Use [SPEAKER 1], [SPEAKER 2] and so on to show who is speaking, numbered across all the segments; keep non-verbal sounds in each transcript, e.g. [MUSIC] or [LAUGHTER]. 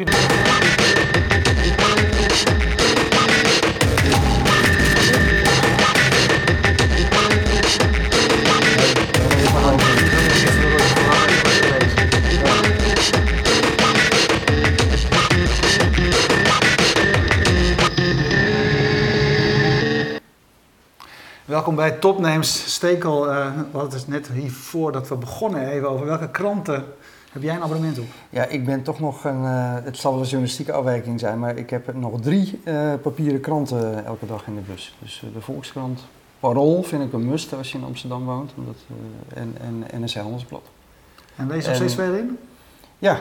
[SPEAKER 1] Welkom bij Topnames. Stekel, uh, we hadden net hiervoor dat we begonnen even over welke kranten heb jij een abonnement op?
[SPEAKER 2] Ja, ik ben toch nog een, uh, het zal wel een journalistieke afwijking zijn, maar ik heb nog drie uh, papieren kranten elke dag in de bus. Dus de Volkskrant, Parool vind ik een must als je in Amsterdam woont, omdat, en, en NRC Handelsblad.
[SPEAKER 1] En lees je nog steeds veel in?
[SPEAKER 2] Ja,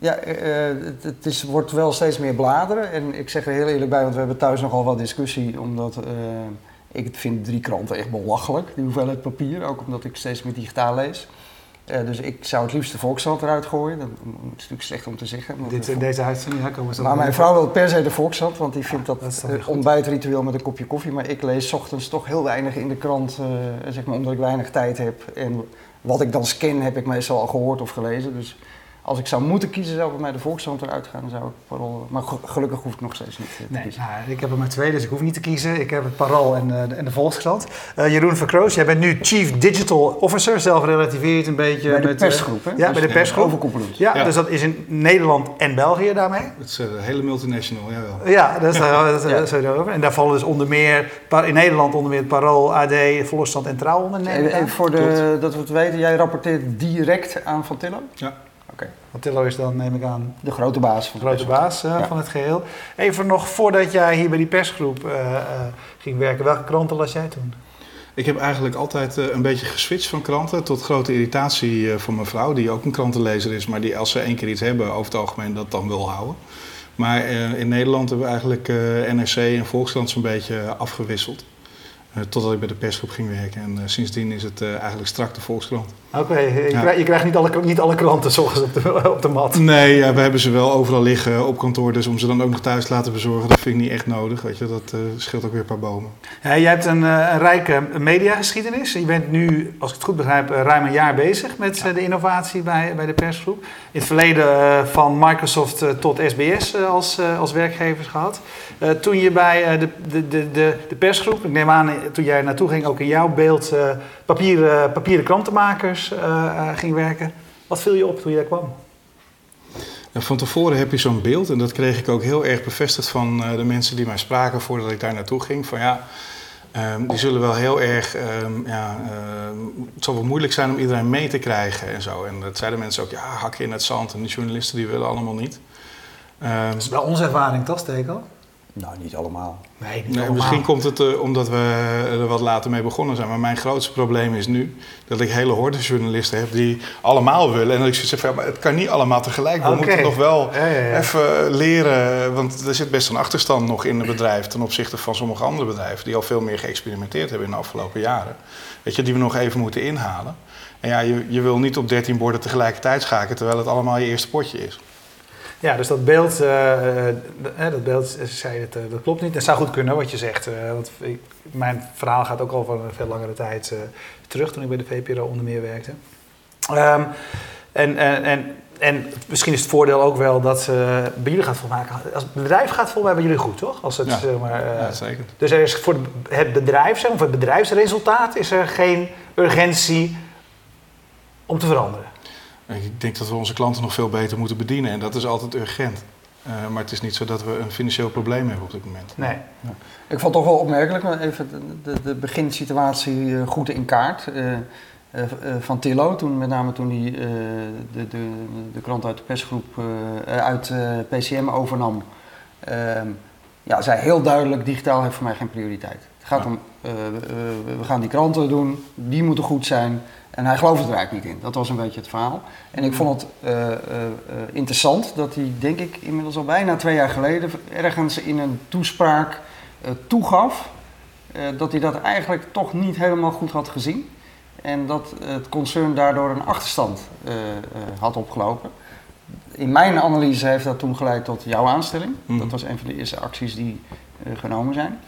[SPEAKER 2] ja, het, het is, wordt wel steeds meer bladeren. En ik zeg er heel eerlijk bij, want we hebben thuis nogal wat discussie. Omdat ik vind drie kranten echt belachelijk, die hoeveelheid papier. Ook omdat ik steeds meer digitaal lees. Uh, dus ik zou het liefst de Volkskrant eruit gooien. Dat is natuurlijk slecht om te zeggen.
[SPEAKER 1] Dit, in deze uitzending komen ze
[SPEAKER 2] Maar mijn vrouw wil per se de Volkskrant, want die vindt dat, dat uh, ontbijtritueel met een kopje koffie. Maar ik lees ochtends toch heel weinig in de krant, uh, zeg maar, omdat ik weinig tijd heb. En wat ik dan scan heb ik meestal al gehoord of gelezen. Dus als ik zou moeten kiezen, zou bij mij de Volkskrant eruit gaan. Dan zou ik Parool, maar gelukkig hoef ik nog steeds niet te
[SPEAKER 1] nee,
[SPEAKER 2] kiezen.
[SPEAKER 1] Nou, ik heb er maar twee, dus ik hoef niet te kiezen. Ik heb het Parool en, uh, en de Volkskrant. Uh, Jeroen Verkroos, jij bent nu Chief Digital Officer. Zelf relativeert een beetje
[SPEAKER 2] bij de
[SPEAKER 1] met,
[SPEAKER 2] persgroep, hè?
[SPEAKER 1] Ja, bij de persgroep.
[SPEAKER 2] Overkoepelend.
[SPEAKER 1] Ja, ja, dus dat is in Nederland en België daarmee?
[SPEAKER 3] Het is een hele multinational, jawel.
[SPEAKER 1] Ja, dat is [LAUGHS] daar zo over. En daar vallen dus onder meer, in Nederland onder meer het Parool, AD, Volkskrant en Trouw onder.
[SPEAKER 2] Even, even voor de, dat we het weten, jij rapporteert direct aan Van Tillo?
[SPEAKER 3] Ja.
[SPEAKER 1] Okay. Tillo is dan, neem ik aan...
[SPEAKER 2] De grote baas van,
[SPEAKER 1] de grote baas, uh, ja. van het geheel. Even nog voordat jij hier bij die persgroep uh, uh, ging werken, welke kranten las jij toen?
[SPEAKER 3] Ik heb eigenlijk altijd een beetje geswitcht van kranten, tot grote irritatie van mijn vrouw, die ook een krantenlezer is, maar die als ze één keer iets hebben, over het algemeen dat dan wil houden. Maar in Nederland hebben we eigenlijk NRC en Volkskrant zo'n beetje afgewisseld. Uh, totdat ik bij de persgroep ging werken. En uh, sindsdien is het uh, eigenlijk strak de Volkskrant.
[SPEAKER 1] Oké, okay, je, ja. je, krijgt niet alle, niet alle kranten s'ochtends op de, op de mat.
[SPEAKER 3] Nee, ja, we hebben ze wel overal liggen op kantoor. Dus om ze dan ook nog thuis te laten bezorgen, dat vind ik niet echt nodig. Weet je, dat scheelt ook weer een paar bomen.
[SPEAKER 1] Ja, jij hebt een, een rijke mediageschiedenis. Je bent nu, als ik het goed begrijp, ruim een jaar bezig met de innovatie bij, bij de persgroep. In het verleden van Microsoft tot SBS als, als werkgevers gehad. toen je bij de, de, de, de persgroep, ik neem aan toen jij naartoe ging, ook in jouw beeld uh, papieren, papieren krantenmakers uh, ging werken. Wat viel je op toen je daar kwam?
[SPEAKER 3] Ja, van tevoren heb je zo'n beeld en dat kreeg ik ook heel erg bevestigd van uh, de mensen die mij spraken voordat ik daar naartoe ging. Van ja, um, die zullen wel heel erg, um, ja, het zal wel moeilijk zijn om iedereen mee te krijgen en zo. En dat zeiden mensen ook, ja, hakken in het zand en die journalisten die willen allemaal niet.
[SPEAKER 1] Um, dat is wel onze ervaring, toch, Stekel?
[SPEAKER 2] Nou, niet allemaal.
[SPEAKER 1] Nee, niet
[SPEAKER 3] nee,
[SPEAKER 1] allemaal.
[SPEAKER 3] Misschien komt het uh, omdat we er wat later mee begonnen zijn. Maar mijn grootste probleem is nu dat ik hele horde journalisten heb die allemaal willen. En dat ik zeg, ja, maar het kan niet allemaal tegelijk. We
[SPEAKER 1] okay.
[SPEAKER 3] moeten nog wel
[SPEAKER 1] ja, ja, ja.
[SPEAKER 3] even leren. Want er zit best een achterstand nog in het bedrijf ten opzichte van sommige andere bedrijven die al veel meer geëxperimenteerd hebben in de afgelopen jaren. Weet je, die we nog even moeten inhalen. En ja, je, je wil niet op 13 borden tegelijkertijd schaken terwijl het allemaal je eerste potje is.
[SPEAKER 1] Ja, dus dat beeld, uh, uh, dat beeld zei het, uh, dat klopt niet. Het zou goed kunnen wat je zegt. want ik, mijn verhaal gaat ook al van een veel langere tijd terug toen ik bij de VPRO onder meer werkte. Um, en, en, en, en misschien is het voordeel ook wel dat bij jullie gaat volmaken. Als het bedrijf gaat volgens mij bij jullie goed, toch? Als het,
[SPEAKER 3] ja.
[SPEAKER 1] zeg maar,
[SPEAKER 3] ja, zeker.
[SPEAKER 1] Dus er is voor het bedrijf, zeg maar, voor het bedrijfsresultaat, is er geen urgentie om te veranderen.
[SPEAKER 3] Ik denk dat we onze klanten nog veel beter moeten bedienen en dat is altijd urgent. Uh, maar het is niet zo dat we een financieel probleem hebben op dit moment.
[SPEAKER 1] Nee.
[SPEAKER 2] Ja. Ik vond het toch wel opmerkelijk, maar even de, de, beginsituatie goed in kaart. Uh, uh, van Tillo, toen, met name toen hij de, de, de krant uit de persgroep uit PCM overnam. Ehm, ja, zei heel duidelijk, digitaal heeft voor mij geen prioriteit. Het gaat ja. om, we gaan die kranten doen, die moeten goed zijn. En hij geloofde er eigenlijk niet in. Dat was een beetje het verhaal. En ik vond het uh, uh, uh, interessant dat hij, denk ik, inmiddels al bijna twee jaar geleden ergens in een toespraak toegaf dat hij dat eigenlijk toch niet helemaal goed had gezien. En dat het concern daardoor een achterstand had opgelopen. In mijn analyse heeft dat toen geleid tot jouw aanstelling. Mm. Dat was een van de eerste acties die genomen zijn.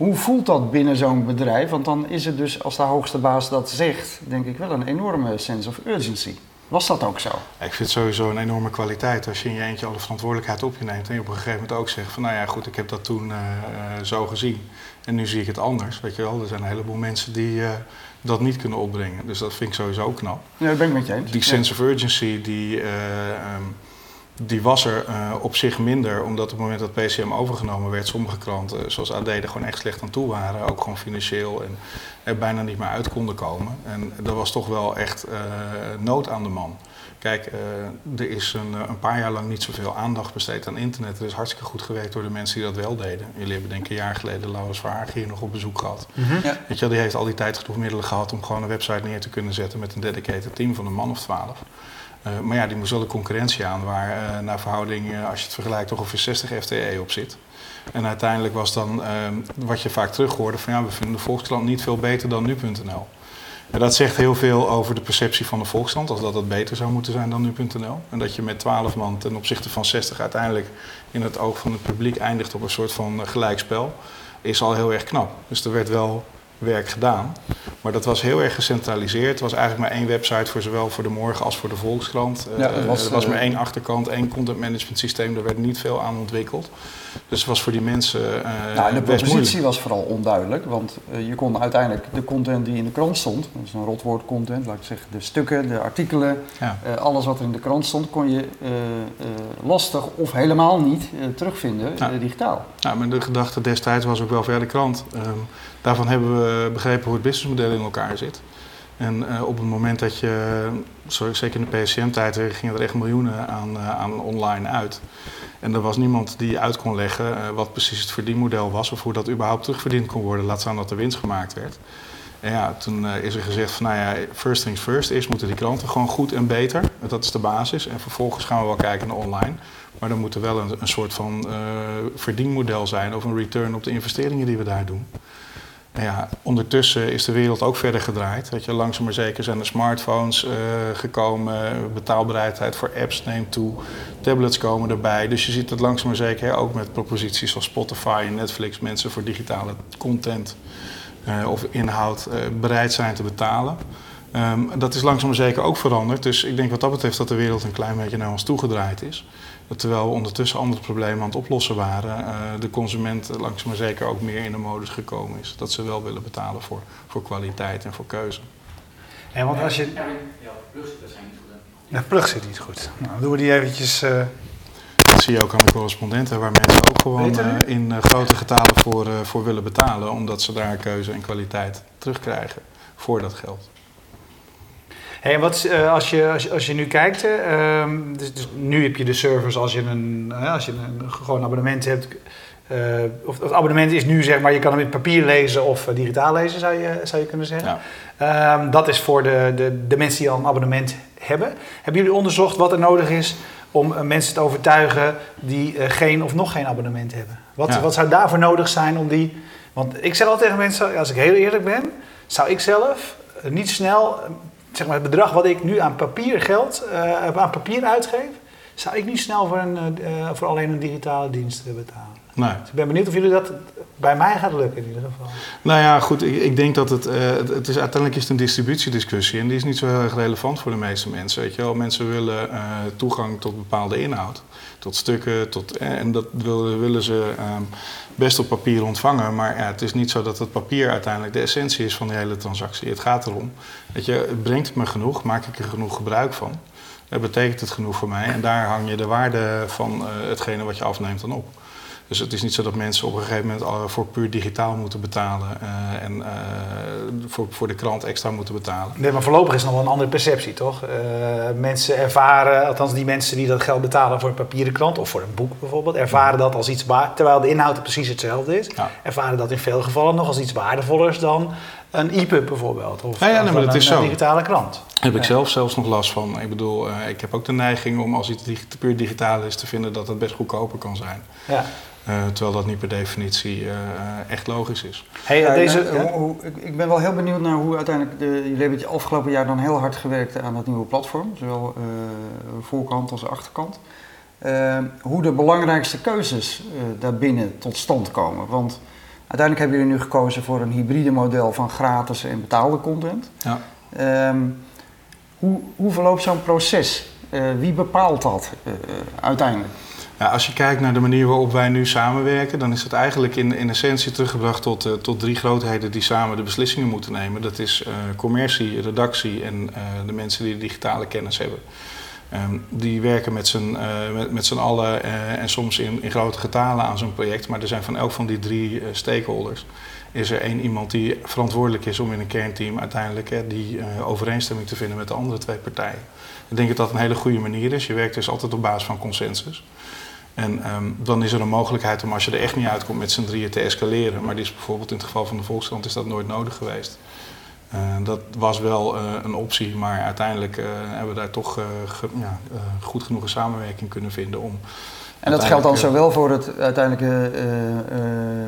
[SPEAKER 2] Hoe voelt dat binnen zo'n bedrijf? Want dan is het dus, als de hoogste baas dat zegt, denk ik wel een enorme sense of urgency. Was dat ook zo?
[SPEAKER 3] Ik vind het sowieso een enorme kwaliteit als je in je eentje alle verantwoordelijkheid op je neemt en je op een gegeven moment ook zegt van nou ja goed, ik heb dat toen uh, zo gezien en nu zie ik het anders. Weet je wel, er zijn een heleboel mensen die uh, dat niet kunnen opbrengen. Dus dat vind ik sowieso knap.
[SPEAKER 2] Ja, dat ben ik met je eens.
[SPEAKER 3] Die sense of urgency die, uh, um, die was er uh, op zich minder, omdat op het moment dat PCM overgenomen werd, sommige kranten, zoals AD, er gewoon echt slecht aan toe waren. Ook gewoon financieel en er bijna niet meer uit konden komen. En er was toch wel echt uh, nood aan de man. Kijk, uh, er is een, een, paar jaar lang niet zoveel aandacht besteed aan internet. Er is hartstikke goed gewerkt door de mensen die dat wel deden. Jullie hebben denk ik een jaar geleden Laurens Verhaag hier nog op bezoek gehad.
[SPEAKER 2] Mhm.
[SPEAKER 3] Mm -hmm. ja. Weet je, die heeft al die tijd genoeg middelen gehad om gewoon een website neer te kunnen zetten met een dedicated team van een man of twaalf. Uh, maar ja, die moest wel de concurrentie aan, waar uh, naar verhouding, uh, als je het vergelijkt, toch ongeveer 60 FTE op zit. En uiteindelijk was dan wat je vaak terug hoorde van ja, we vinden de Volkskrant niet veel beter dan nu.nl. En dat zegt heel veel over de perceptie van de Volkskrant, als dat het beter zou moeten zijn dan nu.nl. En dat je met 12 man ten opzichte van 60 uiteindelijk in het oog van het publiek eindigt op een soort van gelijkspel, is al heel erg knap. Dus er werd wel werk gedaan. Maar dat was heel erg gecentraliseerd. Het was eigenlijk maar één website voor zowel voor de morgen als voor de Volkskrant.
[SPEAKER 2] Ja, het was,
[SPEAKER 3] er was maar één achterkant, één content management systeem. Er werd niet veel aan ontwikkeld. Dus het was voor die mensen uh,
[SPEAKER 2] nou, de
[SPEAKER 3] best
[SPEAKER 2] propositie
[SPEAKER 3] moeilijk.
[SPEAKER 2] was vooral onduidelijk. Want uh, je kon uiteindelijk de content die in de krant stond... dat is een rotwoord content, laat ik zeggen. De stukken, de artikelen,
[SPEAKER 3] Ja.
[SPEAKER 2] uh, alles wat er in de krant stond... kon je lastig of helemaal niet terugvinden digitaal.
[SPEAKER 3] Ja, maar de gedachte destijds was ook wel verder krant. Um, daarvan hebben we begrepen hoe het businessmodel in elkaar zit. En uh, op het moment dat je, sorry, zeker in de PSCM-tijd, gingen er echt miljoenen aan, uh, aan online uit. En er was niemand die uit kon leggen wat precies het verdienmodel was of hoe dat überhaupt terugverdiend kon worden. Laat staan dat er winst gemaakt werd. En ja, toen is er gezegd van nou ja, first things first. Eerst moeten die klanten gewoon goed en beter. Dat is de basis. En vervolgens gaan we wel kijken naar online. Maar dan moet er wel een, een soort van verdienmodel zijn of een return op de investeringen die we daar doen. Nou ja, ondertussen is de wereld ook verder gedraaid. Weet je, langzaam maar zeker zijn er smartphones uh, gekomen, betaalbereidheid voor apps neemt toe, tablets komen erbij. Dus je ziet het langzaam maar zeker ook met proposities zoals Spotify en Netflix, mensen voor digitale content uh, of inhoud uh, bereid zijn te betalen. Um, dat is langzaam maar zeker ook veranderd. Dus ik denk wat dat betreft dat de wereld een klein beetje naar ons toegedraaid is. Terwijl we ondertussen andere problemen aan het oplossen waren, uh, de consument langzaam maar zeker ook meer in de modus gekomen is. Dat ze wel willen betalen voor, voor kwaliteit en voor keuze.
[SPEAKER 1] En want als je...
[SPEAKER 4] Ja, plug zit niet goed.
[SPEAKER 1] Ja, plug zit niet goed. Nou, dan doen we die eventjes... Uh...
[SPEAKER 3] Dat zie je ook aan de correspondenten, waar mensen ook gewoon uh, in grote getalen voor, voor willen betalen, omdat ze daar keuze en kwaliteit terugkrijgen voor dat geld.
[SPEAKER 1] Hey, wat, uh, als, je, als, je, als je nu kijkt, uh, dus, dus nu heb je de servers als je een, uh, als je een gewoon abonnement hebt. eh, of het abonnement is nu zeg maar, je kan hem in papier lezen of eh, digitaal lezen, zou je, zou je kunnen zeggen. Ja. Um, dat is voor de, de, de mensen die al een abonnement hebben. Hebben jullie onderzocht wat er nodig is om mensen te overtuigen die geen of nog geen abonnement hebben? Wat, ja. wat zou daarvoor nodig zijn om die... Want ik zeg al tegen mensen, als ik heel eerlijk ben, zou ik zelf niet snel zeg maar, het bedrag wat ik nu aan papier geld, uh, aan papier uitgeef, zou ik niet snel voor, een, uh, voor alleen een digitale dienst betalen.
[SPEAKER 3] Nee.
[SPEAKER 1] Dus ik ben benieuwd of jullie dat bij mij gaat lukken in ieder geval.
[SPEAKER 3] Nou ja, goed, ik, ik denk dat het, uh, het is uiteindelijk is het een distributiediscussie en die is niet zo heel erg relevant voor de meeste mensen. Weet je wel, mensen willen toegang tot bepaalde inhoud, tot stukken, tot, en dat willen, willen ze ehm, best op papier ontvangen. Maar ja, het is niet zo dat het papier uiteindelijk de essentie is van de hele transactie. Het gaat erom, weet je, brengt me genoeg, maak ik er genoeg gebruik van. Dat betekent het genoeg voor mij en daar hang je de waarde van uh, hetgene wat je afneemt dan op. Dus het is niet zo dat mensen op een gegeven moment voor puur digitaal moeten betalen uh, en uh, voor, voor de krant extra moeten betalen.
[SPEAKER 1] Nee, maar voorlopig is het nog wel een andere perceptie, toch? Uh, mensen ervaren, althans die mensen die dat geld betalen voor een papieren krant of voor een boek bijvoorbeeld, ervaren dat als iets waard, terwijl de inhoud precies hetzelfde is,
[SPEAKER 3] ja.
[SPEAKER 1] ervaren dat in veel gevallen nog als iets waardevollers dan een e-pub bijvoorbeeld of,
[SPEAKER 3] ja, ja, nee,
[SPEAKER 1] of
[SPEAKER 3] een,
[SPEAKER 1] een,
[SPEAKER 3] een
[SPEAKER 1] digitale krant.
[SPEAKER 3] Heb ik zelf zelfs nog last van. Ik bedoel, ik heb ook de neiging om als iets puur digitaal is te vinden dat het best goedkoper kan zijn.
[SPEAKER 1] Ja.
[SPEAKER 3] Uh, terwijl dat niet per definitie uh, echt logisch is.
[SPEAKER 2] Hey, ja, deze, nou, ja? hoe, ik, ik ben wel heel benieuwd naar hoe uiteindelijk... De, jullie hebben het afgelopen jaar dan heel hard gewerkt aan dat nieuwe platform. Zowel uh, voorkant als achterkant. hoe de belangrijkste keuzes daarbinnen tot stand komen. Want uiteindelijk hebben jullie nu gekozen voor een hybride model van gratis en betaalde content.
[SPEAKER 3] Ja.
[SPEAKER 2] Um, Hoe, hoe verloopt zo'n proces? Eh, wie bepaalt dat eh, uiteindelijk?
[SPEAKER 3] Als je kijkt naar de manier waarop wij nu samenwerken, dan is het eigenlijk in, in essentie teruggebracht tot, eh, tot drie grootheden die samen de beslissingen moeten nemen. Dat is eh, commercie, redactie en eh, de mensen die de digitale kennis hebben. Ehm, die werken met z'n met, met z'n allen en soms in, in grote getalen aan zo'n project. Maar er zijn van elk van die drie eh, stakeholders is er één iemand die verantwoordelijk is om in een kernteam uiteindelijk hè, die overeenstemming te vinden met de andere twee partijen. Ik denk dat dat een hele goede manier is. Je werkt dus altijd op basis van consensus. En ehm, dan is er een mogelijkheid om als je er echt niet uitkomt met z'n drieën te escaleren. Maar die is bijvoorbeeld in het geval van de Volkskrant is dat nooit nodig geweest. Eh, dat was wel eh, een optie, maar uiteindelijk eh, hebben we daar toch ge- ja, goed genoeg een samenwerking kunnen vinden om.
[SPEAKER 2] En dat geldt dan zowel voor het uiteindelijke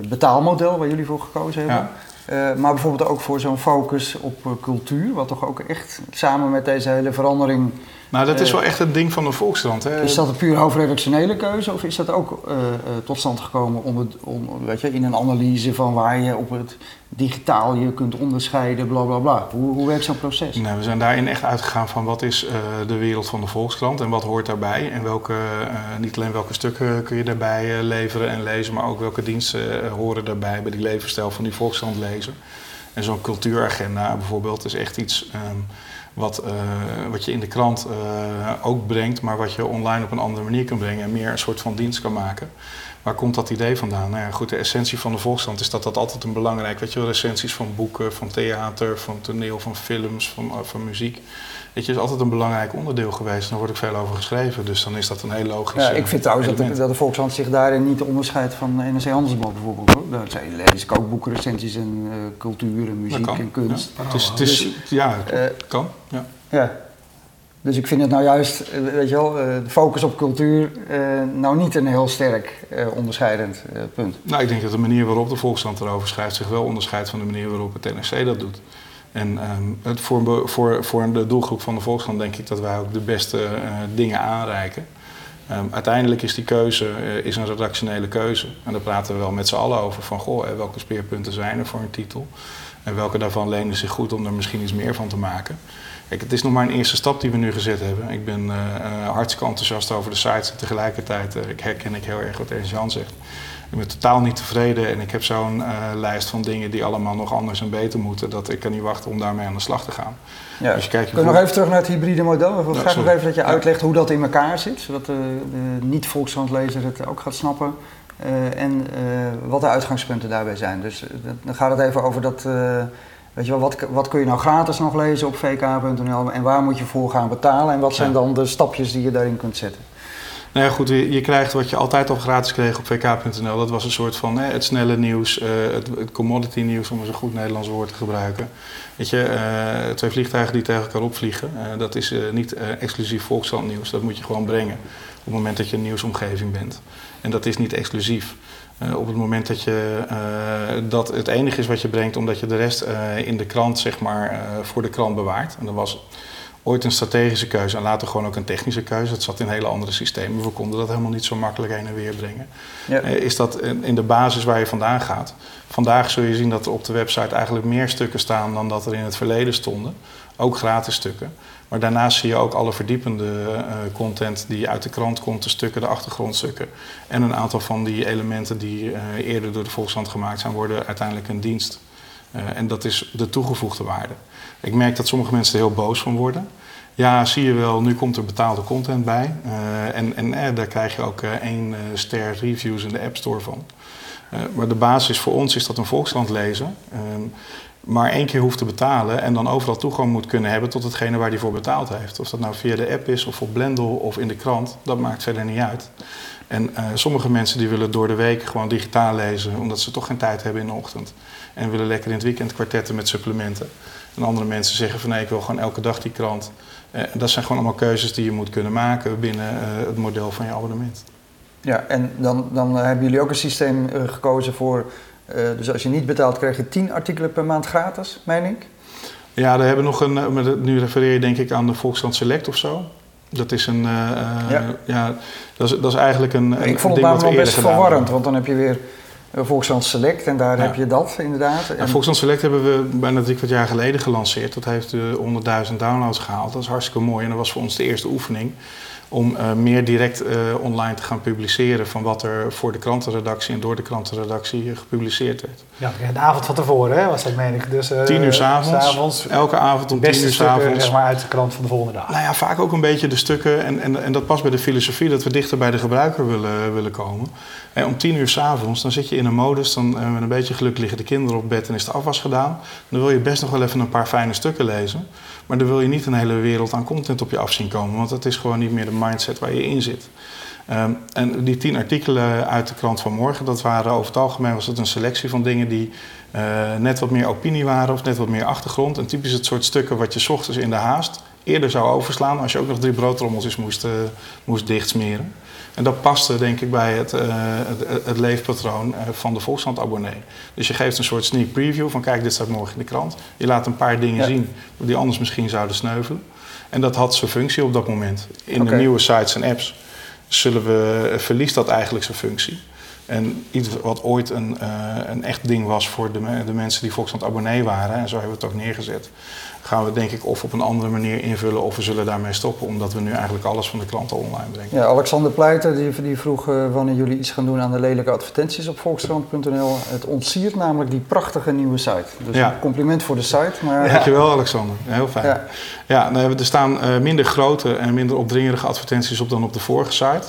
[SPEAKER 2] betaalmodel waar jullie voor gekozen hebben.
[SPEAKER 3] Ja.
[SPEAKER 2] maar bijvoorbeeld ook voor zo'n focus op cultuur, wat toch ook echt samen met deze hele verandering.
[SPEAKER 3] Nou, dat is
[SPEAKER 2] Eh,
[SPEAKER 3] wel echt het ding van de Volkskrant. Hè?
[SPEAKER 2] Is dat een puur hoofdredactionele keuze of is dat ook eh, eh, tot stand gekomen onder, on- weet je, in een analyse van waar je op het digitaal je kunt onderscheiden, bla bla bla? Hoe, hoe werkt zo'n proces?
[SPEAKER 3] Nou, we zijn daarin echt uitgegaan van wat is de wereld van de Volkskrant en wat hoort daarbij. En welke, niet alleen welke stukken kun je daarbij leveren en lezen, maar ook welke diensten horen daarbij bij die levensstijl van die Volkskrant lezen. En zo'n cultuuragenda bijvoorbeeld is echt iets ehm, wat, eh, wat je in de krant eh, ook brengt, maar wat je online op een andere manier kan brengen en meer een soort van dienst kan maken. Waar komt dat idee vandaan? Nou ja, goed, de essentie van de Volkskrant is dat dat altijd een belangrijk, weet je wel, recensies van boeken, van theater, van toneel, van films, van, eh, van muziek. Weet je, is altijd een belangrijk onderdeel geweest. Daar wordt ook veel over geschreven, dus dan is dat een heel logisch
[SPEAKER 2] Ja, ik vind trouwens dat de, dat de Volkskrant zich daarin niet onderscheidt van NRC Handelsblad bijvoorbeeld. Hoor. Daar lees ik ook boeken, recensies en eh, cultuur en muziek en kunst.
[SPEAKER 3] Ja. Het is, het is, ja,
[SPEAKER 2] Eh,
[SPEAKER 3] kan. Ja.
[SPEAKER 2] Ja. Dus ik vind het nou juist, eh, weet je wel, de focus op cultuur, nou niet een heel sterk onderscheidend punt.
[SPEAKER 3] Nou, ik denk dat de manier waarop de Volkskrant erover schrijft zich wel onderscheidt van de manier waarop het NRC dat doet. En ehm, het voor, voor, voor de doelgroep van de Volkskrant denk ik dat wij ook de beste eh, dingen aanreiken. Ehm, uiteindelijk is die keuze eh, is een redactionele keuze. En daar praten we wel met z'n allen over van goh, welke speerpunten zijn er voor een titel. En welke daarvan lenen zich goed om er misschien iets meer van te maken. Kijk, het is nog maar een eerste stap die we nu gezet hebben. Ik ben eh, hartstikke enthousiast over de sites tegelijkertijd ik herken ik heel erg wat Ernst Jan zegt. Ik ben totaal niet tevreden en ik heb zo'n eh, lijst van dingen die allemaal nog anders en beter moeten, dat ik kan niet wachten om daarmee aan de slag te gaan.
[SPEAKER 2] Ja.
[SPEAKER 3] Als je kijkt
[SPEAKER 2] Kunnen we nog even terug naar het hybride model? Ik wil
[SPEAKER 3] Ja,
[SPEAKER 2] graag nog even dat je
[SPEAKER 3] Ja.
[SPEAKER 2] uitlegt hoe dat in elkaar zit, zodat de, de niet-Volkskrantlezer het ook gaat snappen. eh, en eh, wat de uitgangspunten daarbij zijn. Dus dan gaat het even over dat, eh, weet je wel, wat, wat kun je nou gratis nog lezen op vk.nl en waar moet je voor gaan betalen en wat zijn
[SPEAKER 3] Ja.
[SPEAKER 2] dan de stapjes die je daarin kunt zetten?
[SPEAKER 3] Nou ja, goed, je, krijgt wat je altijd al gratis kreeg op vk.nl. Dat was een soort van hè, het snelle nieuws, eh, het, commodity nieuws, om eens een goed Nederlands woord te gebruiken. Weet je, eh, twee vliegtuigen die tegen elkaar opvliegen, eh, dat is eh, niet eh, exclusief Volkskrant nieuws. Dat moet je gewoon brengen op het moment dat je een nieuwsomgeving bent. En dat is niet exclusief. Eh, op het moment dat je eh, dat het enige is wat je brengt, omdat je de rest eh, in de krant, zeg maar, eh, voor de krant bewaart. En dat was ooit een strategische keuze en later gewoon ook een technische keuze. Het zat in hele andere systemen. We konden dat helemaal niet zo makkelijk heen en weer brengen.
[SPEAKER 2] Ja.
[SPEAKER 3] Eh, Is dat in de basis waar je vandaan gaat? Vandaag zul je zien dat er op de website eigenlijk meer stukken staan dan dat er in het verleden stonden. Ook gratis stukken. Maar daarnaast zie je ook alle verdiepende eh, content die uit de krant komt, de stukken, de achtergrondstukken. En een aantal van die elementen die eh, eerder door de Volkskrant gemaakt zijn, worden uiteindelijk een dienst. Eh, en dat is de toegevoegde waarde. Ik merk dat sommige mensen er heel boos van worden. Ja, zie je wel, nu komt er betaalde content bij. Eh, en en eh, daar krijg je ook één ster reviews in de App Store van. Maar de basis voor ons is dat een Volkskrant lezen. ehm, maar één keer hoeft te betalen en dan overal toegang moet kunnen hebben tot hetgene waar hij voor betaald heeft. Of dat nou via de app is of op Blendel of in de krant, dat maakt verder niet uit. En sommige mensen die willen door de week gewoon digitaal lezen, omdat ze toch geen tijd hebben in de ochtend. En willen lekker in het weekend kwartetten met supplementen. En andere mensen zeggen van nee, ik wil gewoon elke dag die krant. Eh, dat zijn gewoon allemaal keuzes die je moet kunnen maken binnen eh, het model van je abonnement.
[SPEAKER 2] Ja, en dan, dan eh, hebben jullie ook een systeem eh, gekozen voor, dus als je niet betaalt krijg je 10 artikelen per maand gratis, meen ik?
[SPEAKER 3] Ja, we hebben nog een, nu refereer je denk ik aan de Volkskrant Select of zo. Dat is een,
[SPEAKER 2] Ja.
[SPEAKER 3] ja. dat, is, dat is eigenlijk een, een
[SPEAKER 2] ik vond het namelijk
[SPEAKER 3] we
[SPEAKER 2] nog
[SPEAKER 3] eerder
[SPEAKER 2] best verwarrend, want dan heb je weer Volkskrant Select en daar
[SPEAKER 3] Ja.
[SPEAKER 2] heb je dat inderdaad.
[SPEAKER 3] Ja,
[SPEAKER 2] En-
[SPEAKER 3] Volkskrant Select hebben we bijna drie kwart jaar geleden gelanceerd. Dat heeft de 100.000 downloads gehaald. Dat is hartstikke mooi. En dat was voor ons de eerste oefening om eh, meer direct eh, online te gaan publiceren van wat er voor de krantenredactie en door de krantenredactie gepubliceerd werd.
[SPEAKER 1] Ja, de avond van tevoren hè, was dat, meen ik. Dus, eh,
[SPEAKER 3] 10 uur 's avonds.
[SPEAKER 1] s'avonds,
[SPEAKER 3] Elke avond om 10
[SPEAKER 1] beste
[SPEAKER 3] uur 's
[SPEAKER 1] stukken
[SPEAKER 3] avonds.
[SPEAKER 1] zeg maar, uit de krant van de volgende dag.
[SPEAKER 3] Nou ja, vaak ook een beetje de stukken, en, en, en dat past bij de filosofie, dat we dichter bij de gebruiker willen, willen komen. En om tien uur s'avonds, dan zit je in een modus, dan met een beetje geluk liggen de kinderen op bed en is de afwas gedaan. Dan wil je best nog wel even een paar fijne stukken lezen. Maar dan wil je niet een hele wereld aan content op je af zien komen, want dat is gewoon niet meer de mindset waar je in zit. Ehm, en die tien artikelen uit de krant van morgen, dat waren over het algemeen was het een selectie van dingen die eh, net wat meer opinie waren of net wat meer achtergrond. En typisch het soort stukken wat je ochtends in de haast eerder zou overslaan als je ook nog drie broodtrommeltjes moest, eh, moest dichtsmeren. En dat paste denk ik bij het, eh, het, het leefpatroon eh, van de Volkskrant-abonnee. Dus je geeft een soort sneak preview van kijk, dit staat morgen in de krant. Je laat een paar dingen
[SPEAKER 2] Ja.
[SPEAKER 3] zien die anders misschien zouden sneuvelen. En dat had zijn functie op dat moment. In de nieuwe sites en apps zullen we, eh, verliest dat eigenlijk zijn functie. En iets wat ooit een, een echt ding was voor de, de mensen die Volkskrant abonnee waren, en zo hebben we het ook neergezet, gaan we denk ik of op een andere manier invullen of we zullen daarmee stoppen, omdat we nu eigenlijk alles van de klanten online brengen.
[SPEAKER 2] Ja, Alexander Pleiter die, die vroeg eh, wanneer jullie iets gaan doen aan de lelijke advertenties op volkskrant.nl. Het ontsiert namelijk die prachtige nieuwe site. Dus
[SPEAKER 3] Ja.
[SPEAKER 2] een compliment voor de site. Maar
[SPEAKER 3] Dankjewel Alexander, heel fijn.
[SPEAKER 2] Ja.
[SPEAKER 3] Ja, nee, er staan eh, minder grote en minder opdringerige advertenties op dan op de vorige site.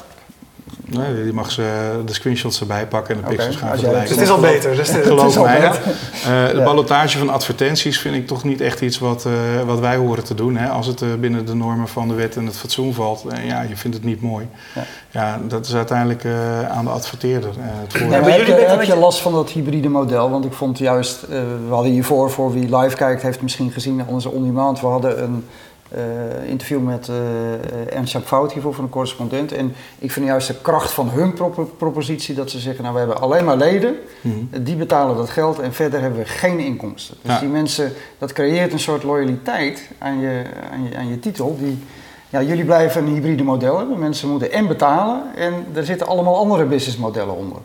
[SPEAKER 3] Nee, die mag ze de screenshots erbij pakken en de pixels gaan vergelijken.
[SPEAKER 1] Dus het is al beter. Dus het-
[SPEAKER 3] Geloof
[SPEAKER 2] is al
[SPEAKER 3] mij.
[SPEAKER 2] beter.
[SPEAKER 3] Eh, de
[SPEAKER 2] Ja.
[SPEAKER 3] ballotage van advertenties vind ik toch niet echt iets wat, eh, wat wij horen te doen. Hè? Als het eh, binnen de normen van de wet en het fatsoen valt, en ja, je vindt het niet mooi.
[SPEAKER 2] Ja.
[SPEAKER 3] Ja, dat is uiteindelijk eh, aan de adverteerder. eh, het
[SPEAKER 2] Ja,
[SPEAKER 3] voordeel.
[SPEAKER 2] maar heb,
[SPEAKER 1] jullie
[SPEAKER 2] je, heb
[SPEAKER 1] dat
[SPEAKER 2] je last van dat hybride model? Want ik vond juist, eh, we hadden hiervoor, voor wie live kijkt, heeft misschien gezien onze on-demand. We hadden een eh, interview met eh Ernst-Jan Fout hiervoor van een correspondent. En ik vind juist de kracht van hun propo- propositie dat ze zeggen, nou we hebben alleen maar leden.
[SPEAKER 3] Mhm.
[SPEAKER 2] Die betalen dat geld en verder hebben we geen inkomsten. Dus
[SPEAKER 3] Ja.
[SPEAKER 2] die mensen, dat creëert een soort loyaliteit aan je, aan je, aan je titel. Die, ja, jullie blijven een hybride model hebben. Mensen moeten en betalen en er zitten allemaal andere businessmodellen onder.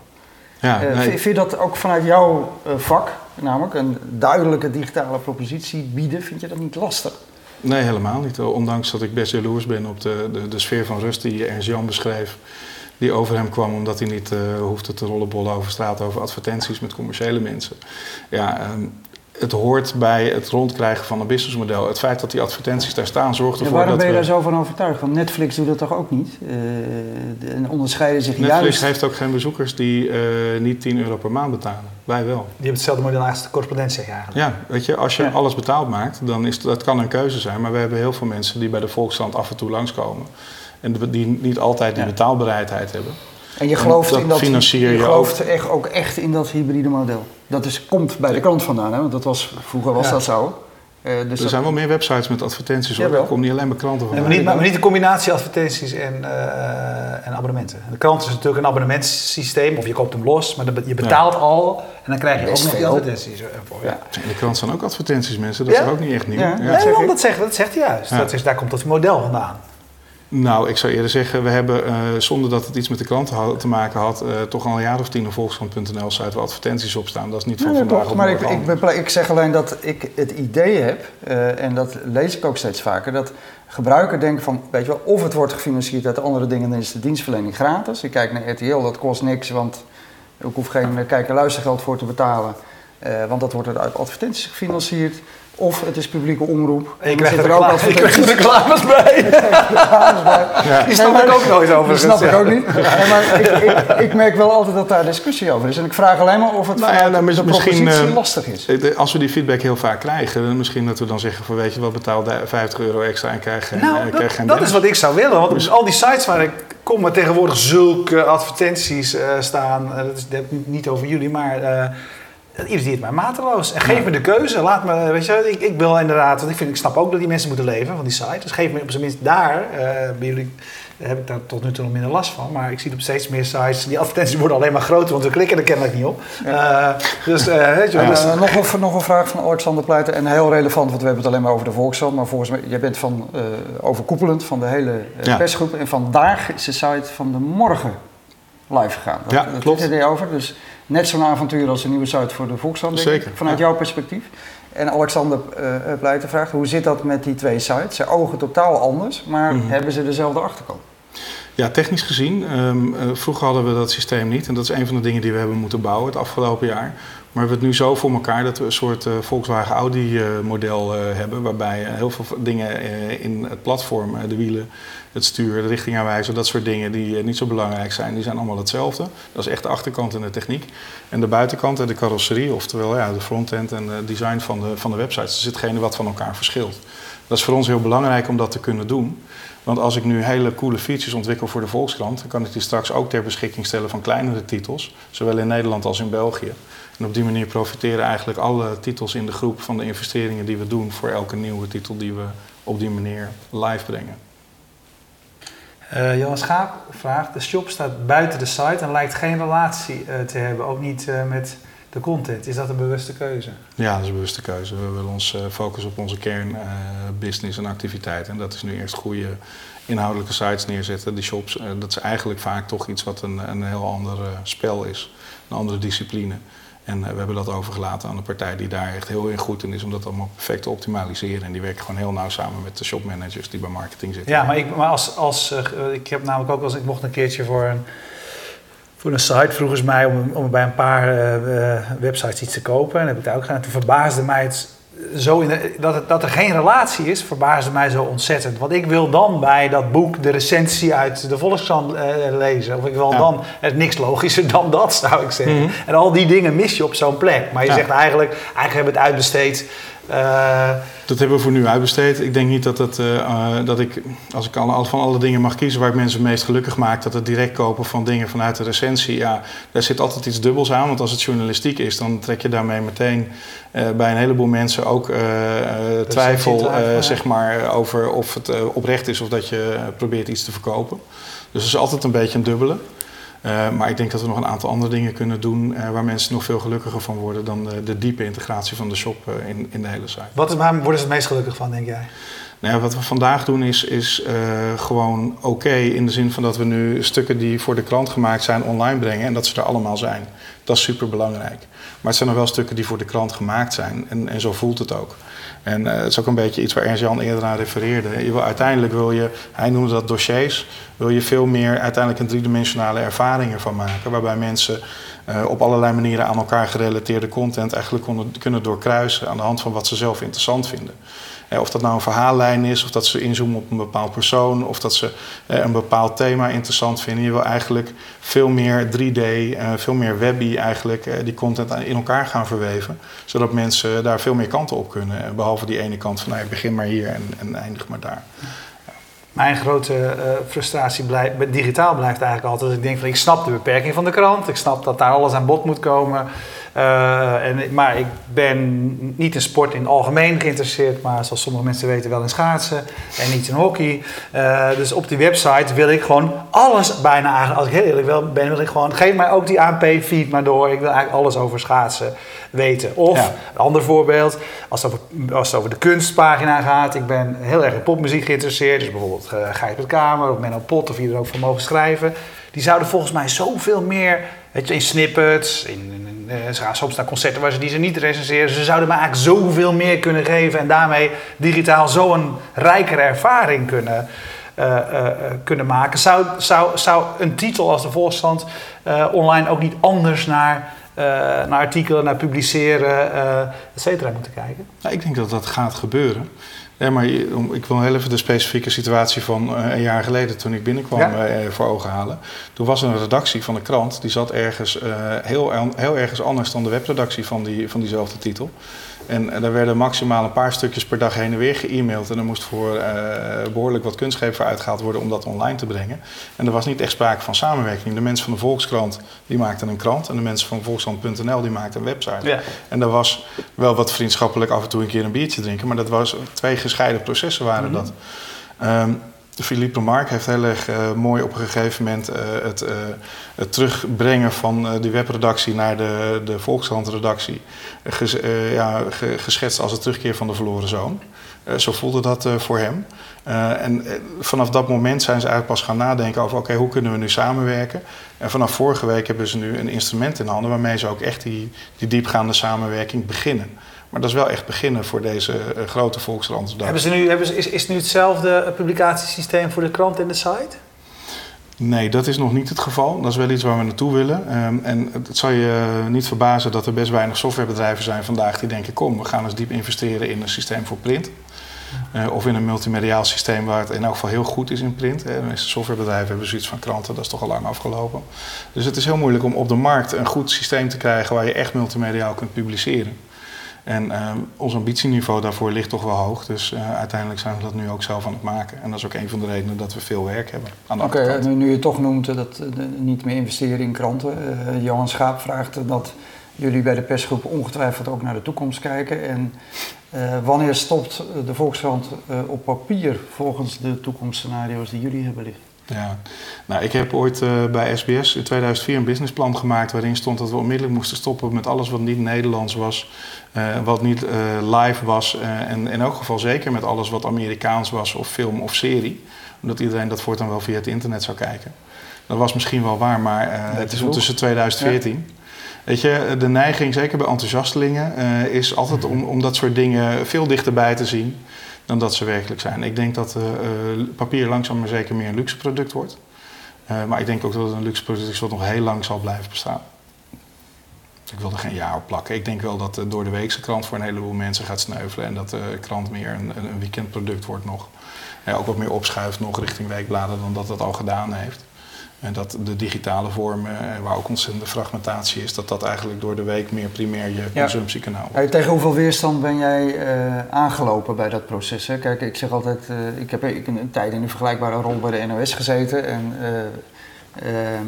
[SPEAKER 3] Ja, nee.
[SPEAKER 2] vind, vind je dat ook vanuit jouw vak, namelijk een duidelijke digitale propositie bieden, vind je dat niet lastig?
[SPEAKER 3] Nee, helemaal niet. Ondanks dat ik best jaloers ben op de, de, de sfeer van rust die Ernst Jan beschreef. Die over hem kwam omdat hij niet eh, hoefde te rollenbollen over straat over advertenties met commerciële mensen. Ja, ehm, het hoort bij het rondkrijgen van een businessmodel. Het feit dat die advertenties daar staan zorgt ervoor
[SPEAKER 2] waarom
[SPEAKER 3] dat
[SPEAKER 2] ben je
[SPEAKER 3] we...
[SPEAKER 2] daar zo van overtuigd? Want Netflix doet dat toch ook niet? Eh, en onderscheiden zich
[SPEAKER 3] Netflix
[SPEAKER 2] juist...
[SPEAKER 3] heeft ook geen bezoekers die eh, niet 10 euro per maand betalen. Wij wel.
[SPEAKER 1] Die hebben hetzelfde model als de correspondent zeg je eigenlijk.
[SPEAKER 3] Ja, weet je, als je
[SPEAKER 2] Ja.
[SPEAKER 3] alles betaald maakt, dan is dat kan een keuze zijn. Maar we hebben heel veel mensen die bij de Volkskrant af en toe langskomen. En die niet altijd die
[SPEAKER 2] Ja.
[SPEAKER 3] betaalbereidheid hebben.
[SPEAKER 2] En je gelooft,
[SPEAKER 3] dat
[SPEAKER 2] in dat,
[SPEAKER 3] financier je
[SPEAKER 2] gelooft echt, ook echt in dat hybride model. Dat is, komt bij de krant vandaan, hè? want dat was, vroeger was
[SPEAKER 1] Ja.
[SPEAKER 2] dat zo. Eh, dus
[SPEAKER 3] Er
[SPEAKER 2] dat-
[SPEAKER 3] zijn wel meer websites met advertenties hoor.
[SPEAKER 2] Jawel.
[SPEAKER 3] Er komt niet alleen bij kranten
[SPEAKER 1] Nee,
[SPEAKER 3] van.
[SPEAKER 1] maar, niet, maar niet de combinatie advertenties en, eh, en abonnementen. De krant is natuurlijk een abonnementssysteem, of je koopt hem los, maar de- je betaalt al en dan krijg je
[SPEAKER 2] Best
[SPEAKER 1] ook nog die
[SPEAKER 2] veel.
[SPEAKER 1] advertenties ervoor.
[SPEAKER 2] Ja.
[SPEAKER 3] In de krant staan ook advertenties mensen, dat
[SPEAKER 1] Ja?
[SPEAKER 3] is ook niet echt nieuw.
[SPEAKER 2] Ja.
[SPEAKER 3] Ja.
[SPEAKER 2] Nee.
[SPEAKER 1] Nee,
[SPEAKER 2] zeg
[SPEAKER 1] dat zegt, dat zegt hij juist.
[SPEAKER 3] Ja.
[SPEAKER 1] Dat is, daar komt dat model vandaan.
[SPEAKER 3] Nou, ik zou eerder zeggen, we hebben eh, zonder dat het iets met de had- te maken had, eh, toch al een jaar of tien op Volkskrant.nl site waar advertenties op staan. Dat is niet van
[SPEAKER 2] Nee,
[SPEAKER 3] vandaag
[SPEAKER 2] klopt.
[SPEAKER 3] op
[SPEAKER 2] Maar ik, ik, ik zeg alleen dat ik het idee heb, eh, en dat lees ik ook steeds vaker, dat gebruiker denken van, weet je wel, of het wordt gefinancierd uit andere dingen, dan is de dienstverlening gratis. Ik kijk naar RTL, dat kost niks, want ik hoef geen kijk- en luistergeld voor te betalen, want dat wordt uit advertenties gefinancierd. Of het is publieke omroep.
[SPEAKER 1] En je krijgt er
[SPEAKER 2] er ook
[SPEAKER 1] reclame, je [LAUGHS] krijgt er
[SPEAKER 2] advertenties
[SPEAKER 1] reclames bij. [LAUGHS] [LAUGHS]
[SPEAKER 3] Ja.
[SPEAKER 1] Die snap
[SPEAKER 2] Nee,
[SPEAKER 1] ik
[SPEAKER 2] maar-
[SPEAKER 1] ook nooit over.
[SPEAKER 2] Dat snap ik ook niet. Nee, maar ik, ik, ik merk wel altijd dat daar discussie over is. En ik vraag alleen maar of het
[SPEAKER 3] Nou ja, nou, mis-
[SPEAKER 2] de
[SPEAKER 3] misschien,
[SPEAKER 2] propositie
[SPEAKER 3] eh,
[SPEAKER 2] lastig is.
[SPEAKER 3] Eh, Als we die feedback heel vaak krijgen, dan misschien dat we dan zeggen van weet je wat, betaal daar 50 euro extra en krijg geen, eh,
[SPEAKER 1] Nou,
[SPEAKER 3] krijg
[SPEAKER 1] dat,
[SPEAKER 3] geen
[SPEAKER 1] dat is wat ik zou willen. Want op al die sites waar ik kom, waar tegenwoordig zulke advertenties eh, staan. eh, dat is dat niet- niet over jullie, maar eh dat irriteert mij mateloos. En geef me de keuze. Laat me, weet je, ik, ik wil inderdaad, want ik, vind, ik snap ook dat die mensen moeten leven van die site. Dus geef me op zijn minst daar, eh, bij jullie heb ik daar tot nu toe nog minder last van. Maar ik zie op steeds meer sites, die advertenties worden alleen maar groter, want we klikken er kennelijk niet op. Eh, dus, eh, weet je dus-
[SPEAKER 2] nog, een, nog een vraag van Alexander Pleiter. En heel relevant, want we hebben het alleen maar over de Volkskrant. Maar volgens mij, jij bent van, overkoepelend van de hele
[SPEAKER 3] Ja.
[SPEAKER 2] persgroep. En vandaag is de site van de morgen live gegaan.
[SPEAKER 3] Ja,
[SPEAKER 2] Daar
[SPEAKER 3] klopt.
[SPEAKER 2] het idee over. Dus net zo'n avontuur als de nieuwe site voor de Volkskrant, ik,
[SPEAKER 3] Zeker,
[SPEAKER 2] vanuit
[SPEAKER 3] ja.
[SPEAKER 2] jouw perspectief. En Alexander uh, Pleiten vraagt, hoe zit dat met die twee sites? Ze ogen totaal anders, maar
[SPEAKER 3] Mhm.
[SPEAKER 2] hebben ze dezelfde achterkant?
[SPEAKER 3] Ja, technisch gezien. ehm, eh, vroeger hadden we dat systeem niet. En dat is een van de dingen die we hebben moeten bouwen het afgelopen jaar. Maar we hebben het nu zo voor elkaar dat we een soort eh, Volkswagen Audi eh, model eh, hebben. Waarbij heel veel dingen in het platform, de wielen, het stuur, de richtingaanwijzer, dat soort dingen die niet zo belangrijk zijn, die zijn allemaal hetzelfde. Dat is echt de achterkant en de techniek. En de buitenkant en de carrosserie, oftewel ja, de frontend en het design van de, van de websites, is hetgene wat van elkaar verschilt. Dat is voor ons heel belangrijk om dat te kunnen doen. Want als ik nu hele coole features ontwikkel voor de Volkskrant, dan kan ik die straks ook ter beschikking stellen van kleinere titels, zowel in Nederland als in België. En op die manier profiteren eigenlijk alle titels in de groep van de investeringen die we doen voor elke nieuwe titel die we op die manier live brengen.
[SPEAKER 1] Uh, Johan Schaap vraagt, de shop staat buiten de site en lijkt geen relatie uh, te hebben, ook niet uh, met de content. Is dat een bewuste keuze?
[SPEAKER 3] Ja, dat is een bewuste keuze. We willen ons focussen op onze kernbusiness en activiteiten. En dat is nu eerst goede inhoudelijke sites neerzetten. Die shops, dat is eigenlijk vaak toch iets wat een, een heel ander spel is, een andere discipline. En we hebben dat overgelaten aan een partij die daar echt heel in goed in is om dat allemaal perfect te optimaliseren. En die werken gewoon heel nauw samen met de shopmanagers die bij marketing zitten.
[SPEAKER 1] Ja, maar, ik, maar als, als uh, ik heb namelijk ook als ik mocht een keertje voor een, voor een site vroegen ze mij om, om bij een paar uh, websites iets te kopen. En dat heb ik daar ook gedaan. Toen verbaasde mij het zo in de, dat, het, dat er geen relatie is, verbaasde mij zo ontzettend. Want ik wil dan bij dat boek de recensie uit de Volkskrant uh, lezen. Of ik wil
[SPEAKER 3] Ja.
[SPEAKER 1] dan, is niks logischer dan dat zou ik zeggen.
[SPEAKER 3] Mhm.
[SPEAKER 1] En al die dingen mis je op zo'n plek. Maar je
[SPEAKER 3] Ja.
[SPEAKER 1] zegt eigenlijk, eigenlijk hebben we het uitbesteed. Eh,
[SPEAKER 3] Dat hebben we voor nu uitbesteed. Ik denk niet dat, het, eh, eh, dat ik, als ik alle, van alle dingen mag kiezen waar ik mensen het meest gelukkig maak, dat het direct kopen van dingen vanuit de recensie, ja, daar zit altijd iets dubbels aan. Want als het journalistiek is, dan trek je daarmee meteen bij een heleboel mensen ook twijfel zeg maar, over of het oprecht is of dat je probeert iets te verkopen. Dus het is altijd een beetje een dubbele. Eh, maar ik denk dat we nog een aantal andere dingen kunnen doen eh, waar mensen nog veel gelukkiger van worden dan de, de diepe integratie van de shop eh, in, in de hele site.
[SPEAKER 1] wat waar worden ze het meest gelukkig van, denk jij?
[SPEAKER 3] Nou ja, wat we vandaag doen is, is gewoon oké in de zin van dat we nu stukken die voor de klant gemaakt zijn online brengen en dat ze er allemaal zijn. Dat is super belangrijk. Maar het zijn nog wel stukken die voor de klant gemaakt zijn en, en zo voelt het ook. En eh, het is ook een beetje iets waar Ernst-Jan eerder aan refereerde. Je wil, uiteindelijk wil je, hij noemde dat dossiers, wil je veel meer uiteindelijk een driedimensionale ervaring ervan maken. Waarbij mensen eh, op allerlei manieren aan elkaar gerelateerde content eigenlijk kunnen doorkruisen aan de hand van wat ze zelf interessant vinden. Eh, Of dat nou een verhaallijn is, of dat ze inzoomen op een bepaald persoon, of dat ze eh, een bepaald thema interessant vinden. Je wil eigenlijk veel meer 3D, eh, veel meer webby eigenlijk die content in elkaar gaan verweven. Zodat mensen daar veel meer kanten op kunnen. Eh, Behalve die ene kant van nou, ja, begin maar hier en, en eindig maar daar.
[SPEAKER 1] Mijn grote frustratie blijft, digitaal blijft eigenlijk altijd. Ik denk van ik snap de beperking van de krant. Ik snap dat daar alles aan bod moet komen. Eh, en, maar ik ben niet in sport in het algemeen geïnteresseerd. Maar zoals sommige mensen weten wel in schaatsen. En niet in hockey. Eh, dus op die website wil ik gewoon alles bijna eigenlijk. Als ik heel eerlijk wel ben wil ik gewoon... Geef mij ook die ANP-feed maar door. Ik wil eigenlijk alles over schaatsen weten. Of
[SPEAKER 3] Ja.
[SPEAKER 1] een ander voorbeeld, als het, over, als het over de kunstpagina gaat. Ik ben heel erg in popmuziek geïnteresseerd. Dus bijvoorbeeld uh, met Kamer of Menno Pot of wie er ook voor mogen schrijven. Die zouden volgens mij zoveel meer, weet je, in snippets, in, ze gaan soms naar concerten waar ze die ze niet recenseren. Ze zouden me eigenlijk zoveel meer kunnen geven en daarmee digitaal zo'n rijkere ervaring kunnen, eh, eh, eh, kunnen maken. Zou, zou, zou een titel als de eh, online ook niet anders naar, eh, naar artikelen, naar publiceren, eh et cetera moeten kijken?
[SPEAKER 3] Nou, ik denk dat dat gaat gebeuren. Ja, maar ik wil heel even de specifieke situatie van eh, een jaar geleden toen ik binnenkwam
[SPEAKER 1] Ja.
[SPEAKER 3] eh, voor ogen halen. Toen was er een redactie van de krant, die zat ergens eh, heel, heel ergens anders dan de webredactie van, die, van diezelfde titel. En daar werden maximaal een paar stukjes per dag heen en weer ge-mailed. En er moest voor eh, behoorlijk wat kunstgreep voor uitgehaald worden om dat online te brengen. En er was niet echt sprake van samenwerking. De mensen van de Volkskrant die maakten een krant. En de mensen van Volkskrant.nl die maakten een website.
[SPEAKER 1] Ja.
[SPEAKER 3] En daar was wel wat vriendschappelijk af en toe een keer een biertje drinken. Maar dat was twee gescheiden processen waren dat. Ehm, Philippe Remarque heeft heel erg eh, mooi op een gegeven moment eh, het, eh, het terugbrengen van die webredactie naar de, de ja, ge- geschetst als het terugkeer van de verloren zoon. Zo voelde dat voor hem. En vanaf dat moment zijn ze eigenlijk pas gaan nadenken over... oké, hoe kunnen we nu samenwerken? En vanaf vorige week hebben ze nu een instrument in handen... waarmee ze ook echt die diepgaande samenwerking beginnen. Maar dat is wel echt beginnen voor deze eh, grote volkskrant.
[SPEAKER 1] Hebben ze nu, hebben ze, is, is het nu hetzelfde eh, publicatiesysteem voor de krant en de site?
[SPEAKER 3] Nee, dat is nog niet het geval. Dat is wel iets waar we naartoe willen. Ehm, en het zal je niet verbazen dat er best weinig softwarebedrijven zijn vandaag die denken: kom, we gaan eens diep investeren in een systeem voor print. Eh, of in een multimediaal systeem waar het in elk geval heel goed is in print. Hè. De meeste softwarebedrijven hebben zoiets van kranten, dat is toch al lang afgelopen. Dus het is heel moeilijk om op de markt een goed systeem te krijgen waar je echt multimediaal kunt publiceren. En eh, ons ambitieniveau daarvoor ligt toch wel hoog. Dus eh, uiteindelijk zijn we dat nu ook zelf aan het maken. En dat is ook een van de redenen dat we veel werk hebben aan de
[SPEAKER 2] Oké,
[SPEAKER 3] achterkant.
[SPEAKER 2] nu, nu je toch noemt eh, dat eh, de- niet meer investeren in kranten. Johan Schaap vraagt dat jullie bij de persgroep ongetwijfeld ook naar de toekomst kijken. En wanneer stopt de Volkskrant op papier volgens de toekomstscenario's die jullie hebben liggen?
[SPEAKER 3] Ja, nou, ik heb ooit eh, bij SBS in 2004 een businessplan gemaakt waarin stond dat we onmiddellijk moesten stoppen met alles wat niet Nederlands was, eh, wat niet eh, live was en in elk geval zeker met alles wat Amerikaans was of film of serie, omdat iedereen dat voortaan wel via het internet zou kijken. Dat was misschien wel waar, maar het is ondertussen 2014. Weet je, de neiging, zeker bij enthousiastelingen, is altijd om, om dat soort dingen veel dichterbij te zien dan dat ze werkelijk zijn. Ik denk dat eh, eh, papier langzaam maar zeker meer een luxe product wordt. Eh, maar ik denk ook dat het een luxe product is wat nog heel lang zal blijven bestaan. Ik wil er geen jaar op plakken. Ik denk wel dat de door de weekse krant voor een heleboel mensen gaat sneuvelen. En dat de krant meer een, een weekendproduct wordt nog. Ja, ook wat meer opschuift nog richting weekbladen dan dat het al gedaan heeft. En dat de digitale vormen, eh, waar ook ontzettende fragmentatie is, dat dat eigenlijk door de week meer primair je
[SPEAKER 2] Ja.
[SPEAKER 3] consumptiekanaal wordt.
[SPEAKER 2] Tegen hoeveel weerstand ben jij eh, aangelopen bij dat proces? Hè? Kijk, ik zeg altijd, eh, ik heb ik een, tijd in een vergelijkbare rol bij de NOS gezeten. En eh, ehm,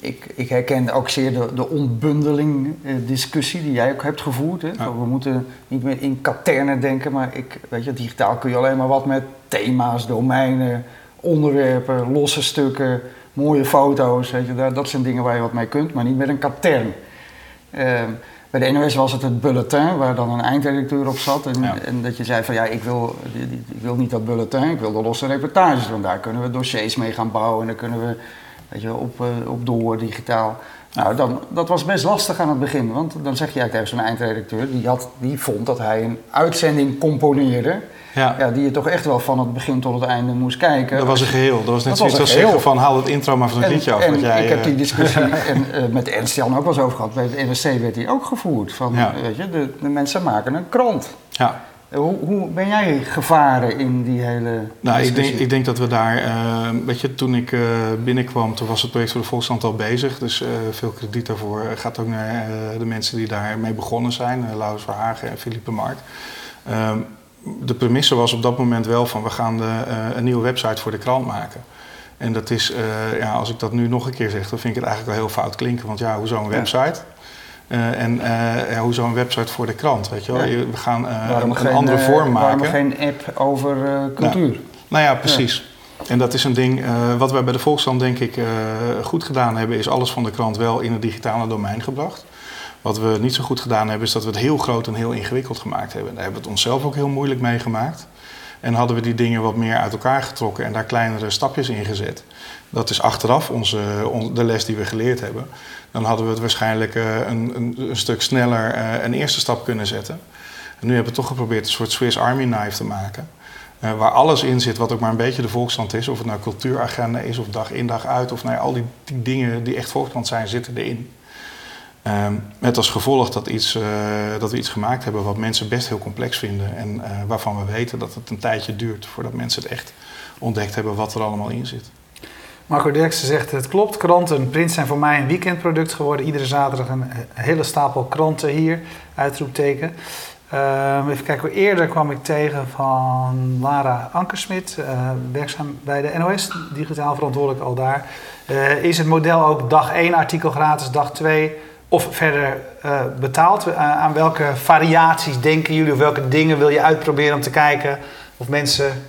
[SPEAKER 2] ik, ik herken ook zeer de, de ontbundeling discussie die jij ook hebt gevoerd. Hè?
[SPEAKER 3] Ja.
[SPEAKER 2] We moeten niet meer in katernen denken, maar ik, weet je, digitaal kun je alleen maar wat met thema's, domeinen, onderwerpen, losse stukken, mooie foto's. Weet je, dat, dat zijn dingen waar je wat mee kunt, maar niet met een katern. Ehm, bij de NOS was het het bulletin waar dan een eindredacteur op zat. En,
[SPEAKER 3] Ja.
[SPEAKER 2] en dat je zei van ja, ik wil, ik wil niet dat bulletin, ik wil de losse reportages. Want daar kunnen we dossiers mee gaan bouwen en daar kunnen we weet je, op, eh, op door digitaal. Nou, dan, dat was best lastig aan het begin. Want dan zeg je eigenlijk tegen zo'n eindredacteur, die, had, die vond dat hij een uitzending componeerde.
[SPEAKER 3] Ja.
[SPEAKER 2] Ja, die je toch echt wel van het begin tot het einde moest kijken.
[SPEAKER 3] Dat was een geheel. Dat was net
[SPEAKER 2] Dat
[SPEAKER 3] zoiets als zeggen van haal het intro maar van het liedje af.
[SPEAKER 2] en
[SPEAKER 3] jij,
[SPEAKER 2] ik heb
[SPEAKER 3] eh,
[SPEAKER 2] die discussie [LAUGHS] en, eh, met Ernst Jan ook wel eens over gehad. Bij het NRC werd die ook gevoerd. Van,
[SPEAKER 3] Ja.
[SPEAKER 2] weet je, de, de mensen maken een krant.
[SPEAKER 3] ja.
[SPEAKER 2] Eh, Hoe, hoe ben jij gevaren in die hele
[SPEAKER 3] Nou, ik denk, ik denk dat we daar, eh, weet je, toen ik eh, binnenkwam, toen was het project voor de Volkskrant al bezig. Dus eh, veel krediet daarvoor gaat ook naar eh, de mensen die daarmee begonnen zijn, Laurens Verhagen en Philippe Mark. Ehm, de premisse was op dat moment wel van we gaan de, eh, een nieuwe website voor de krant maken. En dat is, eh, ja, als ik dat nu nog een keer zeg, dan vind ik het eigenlijk wel heel fout klinken. Want ja, hoezo een website? Eh, en eh ja, hoezo een website voor de krant, weet je wel?
[SPEAKER 2] Ja.
[SPEAKER 3] We gaan eh, een,
[SPEAKER 2] geen,
[SPEAKER 3] andere
[SPEAKER 2] eh,
[SPEAKER 3] vorm maken.
[SPEAKER 2] Waarom geen app over eh, cultuur?
[SPEAKER 3] Nou ja, precies. En dat is een ding, eh, wat wij bij de Volkskrant denk ik eh, goed gedaan hebben, is alles van de krant wel in het digitale domein gebracht. Wat we niet zo goed gedaan hebben, is dat we het heel groot en heel ingewikkeld gemaakt hebben. Daar hebben we het onszelf ook heel moeilijk mee gemaakt. En hadden we die dingen wat meer uit elkaar getrokken en daar kleinere stapjes in gezet. Dat is achteraf onze, on- de les die we geleerd hebben. Dan hadden we het waarschijnlijk eh, een, een, een stuk sneller eh, een eerste stap kunnen zetten. En nu hebben we toch geprobeerd een soort Swiss Army knife te maken. Eh, waar alles in zit wat ook maar een beetje de Volkskrant is. Of het nou cultuuragenda is of dag in dag uit. Of nou al die, die dingen die echt Volkskrant zijn, zitten erin. Ehm, met als gevolg dat, iets, eh, dat we iets gemaakt hebben wat mensen best heel complex vinden. En eh, waarvan we weten dat het een tijdje duurt voordat mensen het echt ontdekt hebben wat er allemaal in zit.
[SPEAKER 1] Marco Derksen zegt het klopt. Kranten en print zijn voor mij een weekendproduct geworden. Iedere zaterdag een hele stapel kranten hier. Uitroepteken. Ehm, even kijken, eerder kwam ik tegen van Lara Ankersmit, eh, werkzaam bij de NOS, digitaal verantwoordelijk al daar. Eh, is het model ook dag 1 artikel gratis, dag 2 of verder eh, betaald? Eh, aan welke variaties denken jullie of welke dingen wil je uitproberen om te kijken of mensen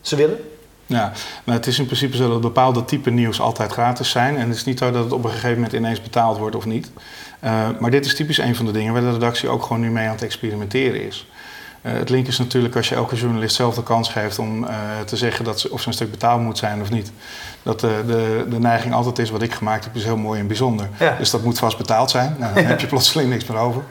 [SPEAKER 1] ze willen?
[SPEAKER 3] Ja, nou, het is in principe zo dat bepaalde type nieuws altijd gratis zijn. En het is niet zo dat het op een gegeven moment ineens betaald wordt of niet. Uh, maar dit is typisch een van de dingen waar de redactie ook gewoon nu mee aan het experimenteren is. Eh, het link is natuurlijk als je elke journalist zelf de kans geeft om eh, te zeggen dat ze, of zijn stuk betaald moet zijn of niet. Dat de, de, de neiging altijd is, wat ik gemaakt heb, is heel mooi en bijzonder.
[SPEAKER 1] Ja.
[SPEAKER 3] Dus dat moet vast betaald zijn. Nou, dan heb je plotseling niks meer over.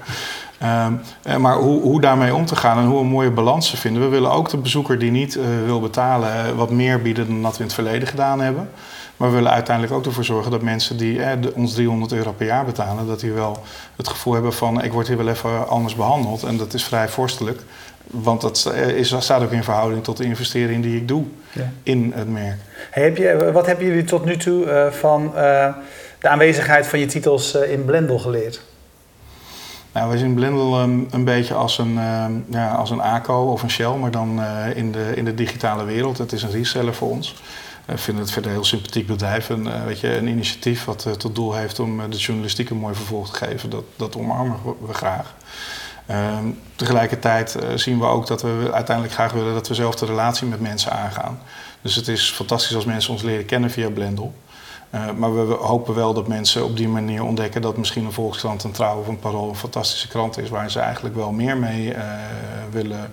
[SPEAKER 3] Ehm, eh, maar hoe, hoe daarmee om te gaan en hoe een mooie balans te vinden. We willen ook de bezoeker die niet eh, wil betalen eh, wat meer bieden dan dat we in het verleden gedaan hebben. Maar we willen uiteindelijk ook ervoor zorgen dat mensen die eh, de- ons 300 euro per jaar betalen, dat die wel het gevoel hebben van ik word hier wel even anders behandeld. En dat is vrij vorstelijk. Want dat eh, is, staat ook in verhouding tot de investering die ik doe
[SPEAKER 1] Ja.
[SPEAKER 3] in het merk.
[SPEAKER 1] Hey, heb je, wat hebben jullie tot nu toe eh, van eh, de aanwezigheid van je titels in Blendel geleerd?
[SPEAKER 3] Nou, wij zien Blendel ehm, een beetje als een, ehm, ja, als een ACO of een Shell, maar dan in, de, in de digitale wereld. Het is een reseller voor ons. We vinden het verder een heel sympathiek bedrijf. Een, weet je, een initiatief wat tot doel heeft om de journalistiek een mooi vervolg te geven. Dat, dat omarmen we graag. Ehm, tegelijkertijd eh, zien we ook dat we uiteindelijk graag willen dat we zelf de relatie met mensen aangaan. Dus het is fantastisch als mensen ons leren kennen via Blendel. Eh, maar we hopen wel dat mensen op die manier ontdekken dat misschien een Volkskrant, een Trouw of een Parool een fantastische krant is waar ze eigenlijk wel meer mee eh, willen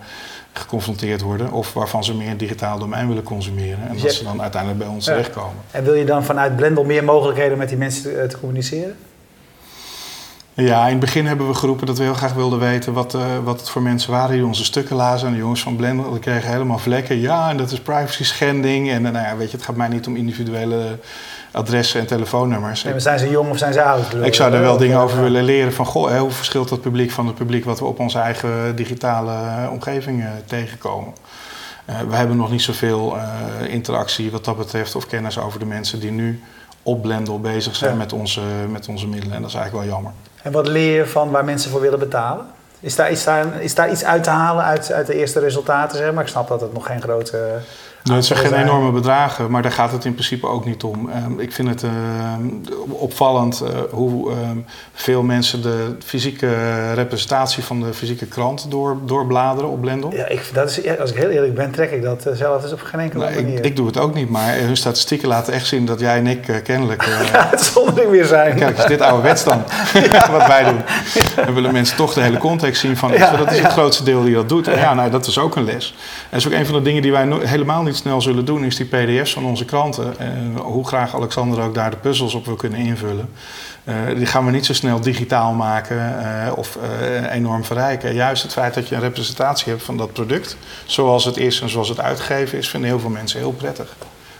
[SPEAKER 3] geconfronteerd worden. Of waarvan ze meer een digitaal domein willen consumeren. En
[SPEAKER 1] Dus
[SPEAKER 3] dat ze dan uiteindelijk bij ons
[SPEAKER 1] Ja.
[SPEAKER 3] terechtkomen.
[SPEAKER 1] En wil je dan vanuit Blendel meer mogelijkheden met die mensen te, te communiceren?
[SPEAKER 3] Ja, in het begin hebben we geroepen dat we heel graag wilden weten wat, eh, wat het voor mensen waren die onze stukken lazen. En de jongens van Blendel die kregen helemaal vlekken. Ja, en dat is privacy schending. En eh, nou ja, weet je, het gaat mij niet om individuele adressen en telefoonnummers.
[SPEAKER 1] Nee, maar zijn ze jong of zijn ze oud? Ik
[SPEAKER 3] zou er wel
[SPEAKER 1] eh,
[SPEAKER 3] dingen over willen leren van, goh, hè, hoe verschilt dat publiek van het publiek wat we op onze eigen digitale omgeving tegenkomen. We hebben nog niet zoveel interactie wat dat betreft of kennis over de mensen die nu op Blendel bezig zijn
[SPEAKER 1] Ja.
[SPEAKER 3] met, onze, met onze middelen. En dat is eigenlijk wel jammer.
[SPEAKER 1] En wat leer je van waar mensen voor willen betalen? Is daar, is daar, is daar iets uit te halen uit, uit de eerste resultaten? Zeg maar? Ik snap dat het nog geen grote. Eh,
[SPEAKER 3] Nou, het zijn geen
[SPEAKER 1] aantallen
[SPEAKER 3] enorme bedragen, maar daar gaat het in principe ook niet om. Ehm, ik vind het ehm, opvallend eh, hoe ehm, veel mensen de fysieke representatie van de fysieke krant door, doorbladeren op Blendel.
[SPEAKER 1] Ja, ik, dat is, als ik heel eerlijk ben, trek ik dat eh, zelf dus op geen enkele
[SPEAKER 3] Nou,
[SPEAKER 1] manier.
[SPEAKER 3] ik, ik doe het ook niet, maar hun statistieken laten echt zien dat jij en ik eh, kennelijk... [LAUGHS] eh,
[SPEAKER 1] Ja, uitzondering weer zijn.
[SPEAKER 3] Kijk, is dit ouderwets dan, [LAUGHS] [LAUGHS] wat wij doen. Dan willen mensen toch de hele context zien van,
[SPEAKER 1] Ja,
[SPEAKER 3] dat is het grootste deel die dat doet. En ja, nou, dat is ook een les. En dat is ook een van de dingen die wij no- helemaal niet snel zullen doen, is die pdf's van onze kranten. Eh, hoe graag Alexander ook daar de puzzels op wil kunnen invullen. Eh, die gaan we niet zo snel digitaal maken eh, of enorm verrijken. Juist het feit dat je een representatie hebt van dat product, zoals het is en zoals het uitgegeven is, vinden heel veel mensen heel prettig.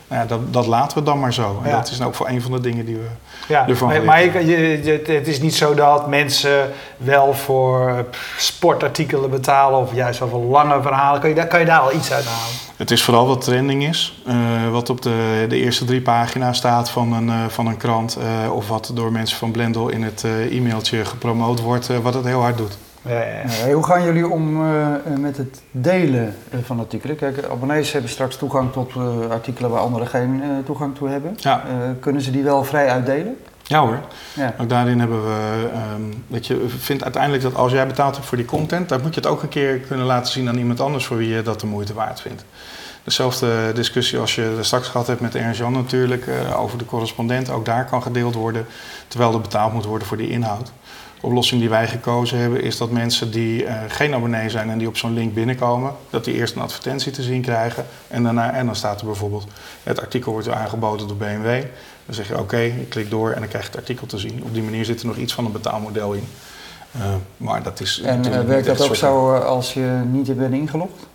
[SPEAKER 3] Nou ja, dat, dat laten we dan maar zo. En
[SPEAKER 1] Ja.
[SPEAKER 3] dat is nou ook voor een van de dingen die we
[SPEAKER 1] Ja,
[SPEAKER 3] ervan
[SPEAKER 1] maar, maar je, het is niet zo dat mensen wel voor eh, sportartikelen betalen of juist wel voor lange verhalen. Kan je, daar, kan je daar al iets uit halen?
[SPEAKER 3] Het is vooral wat trending is. eh, wat op de, de eerste drie pagina's staat van een, eh, van een krant. of wat door mensen van Blendel in het e-mailtje gepromoot wordt. wat het heel hard doet.
[SPEAKER 1] Ja, ja, ja.
[SPEAKER 2] Hoe gaan jullie om eh, eh, met het delen eh, van artikelen? Kijk, abonnees hebben straks toegang tot artikelen waar anderen geen toegang toe hebben.
[SPEAKER 3] Ja.
[SPEAKER 2] Kunnen ze die wel vrij uitdelen?
[SPEAKER 3] Ja hoor.
[SPEAKER 2] Ja.
[SPEAKER 3] Ook daarin hebben we. ehm dat je vindt uiteindelijk dat als jij betaald hebt voor die content. dan moet je het ook een keer kunnen laten zien aan iemand anders voor wie je dat de moeite waard vindt. Dezelfde discussie als je straks gehad hebt met Ernst Jan natuurlijk. over de correspondent. Ook daar kan gedeeld worden. terwijl er betaald moet worden voor die inhoud. Oplossing die wij gekozen hebben is dat mensen die eh, geen abonnee zijn en die op zo'n link binnenkomen, dat die eerst een advertentie te zien krijgen. En, daarna, en dan staat er bijvoorbeeld: het artikel wordt aangeboden door BMW. Dan zeg je oké, je klikt door en dan krijg je het artikel te zien. Op die manier zit er nog iets van een betaalmodel in. Eh, maar dat is.
[SPEAKER 2] En eh, werkt dat ook
[SPEAKER 3] soort-
[SPEAKER 2] zo als je niet bent ingelogd?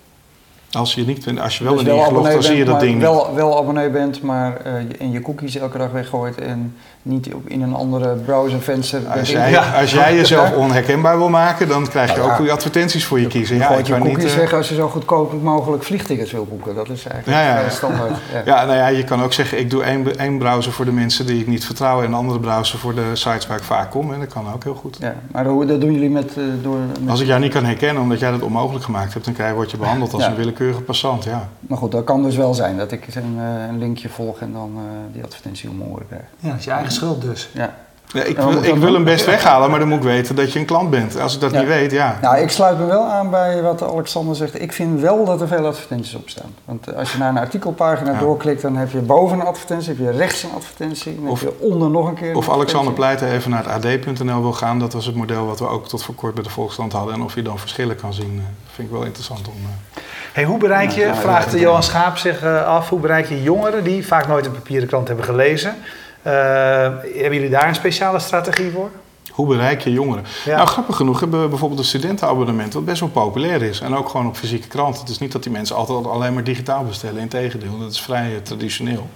[SPEAKER 3] Als je, niet, als je wel
[SPEAKER 2] Dus
[SPEAKER 3] bent ingelogd,
[SPEAKER 2] abonnee
[SPEAKER 3] dan zie je dat ding niet.
[SPEAKER 2] wel, wel abonnee bent, maar eh, je- en je cookies elke dag weggooit en niet op, in een andere browservenster
[SPEAKER 3] Als jij, als jij jezelf onherkenbaar wil maken, dan krijg je
[SPEAKER 2] ja.
[SPEAKER 3] ook goede advertenties voor je kiezen.
[SPEAKER 2] Je
[SPEAKER 3] Ja,
[SPEAKER 2] je cookies
[SPEAKER 3] niet, eh,
[SPEAKER 2] weg als je zo goedkoop mogelijk vliegtickets wil boeken. Dat is eigenlijk
[SPEAKER 3] Ja, ja, ja.
[SPEAKER 2] eh, standaard. Ja.
[SPEAKER 3] Ja, nou ja, je kan ook zeggen, ik doe één, één browser voor de mensen die ik niet vertrouw... en een andere browser voor de sites waar ik vaak kom. En dat kan ook heel goed.
[SPEAKER 2] Ja, maar hoe, dat doen jullie met... eh, door, met
[SPEAKER 3] Als ik jou niet kan herkennen omdat jij dat onmogelijk gemaakt hebt... dan krijg, word je behandeld als een willekeurige passant, ja.
[SPEAKER 2] Maar goed, dat kan dus wel zijn dat ik een, eh, een linkje volg en dan eh, die advertentie om mijn oren krijg.
[SPEAKER 1] Ja, dat is je eigen schuld dus.
[SPEAKER 2] Ja.
[SPEAKER 3] Ja, ik wil, ik wil hem best weghalen, maar dan moet ik weten dat je een klant bent. Als ik dat
[SPEAKER 2] Ja.
[SPEAKER 3] niet weet, ja.
[SPEAKER 2] Nou, ik sluit me wel aan bij wat Alexander zegt. Ik vind wel dat er veel advertenties op staan. Want eh, als je naar een artikelpagina
[SPEAKER 3] Ja.
[SPEAKER 2] doorklikt, dan heb je boven een advertentie, heb je rechts een advertentie, dan
[SPEAKER 3] Of-
[SPEAKER 2] heb je onder nog een keer een
[SPEAKER 3] Of Alexander. Pleiten even naar het AD.nl wil gaan. Dat was het model wat we ook tot voor kort bij de Volkskrant hadden. En of je dan verschillen kan zien, vind ik wel interessant om... eh,
[SPEAKER 1] Hey, hoe bereik je, vraagt. Johan Schaap zich eh, af, hoe bereik je jongeren die vaak nooit een papieren krant hebben gelezen? Eh, hebben jullie daar een speciale strategie voor?
[SPEAKER 3] Hoe bereik je jongeren?
[SPEAKER 1] Ja.
[SPEAKER 3] Nou, grappig genoeg hebben we bijvoorbeeld een studentenabonnement... wat best wel populair is. En ook gewoon op fysieke kranten. Het is niet dat die mensen altijd alleen maar digitaal bestellen. Integendeel, dat is vrij eh, traditioneel.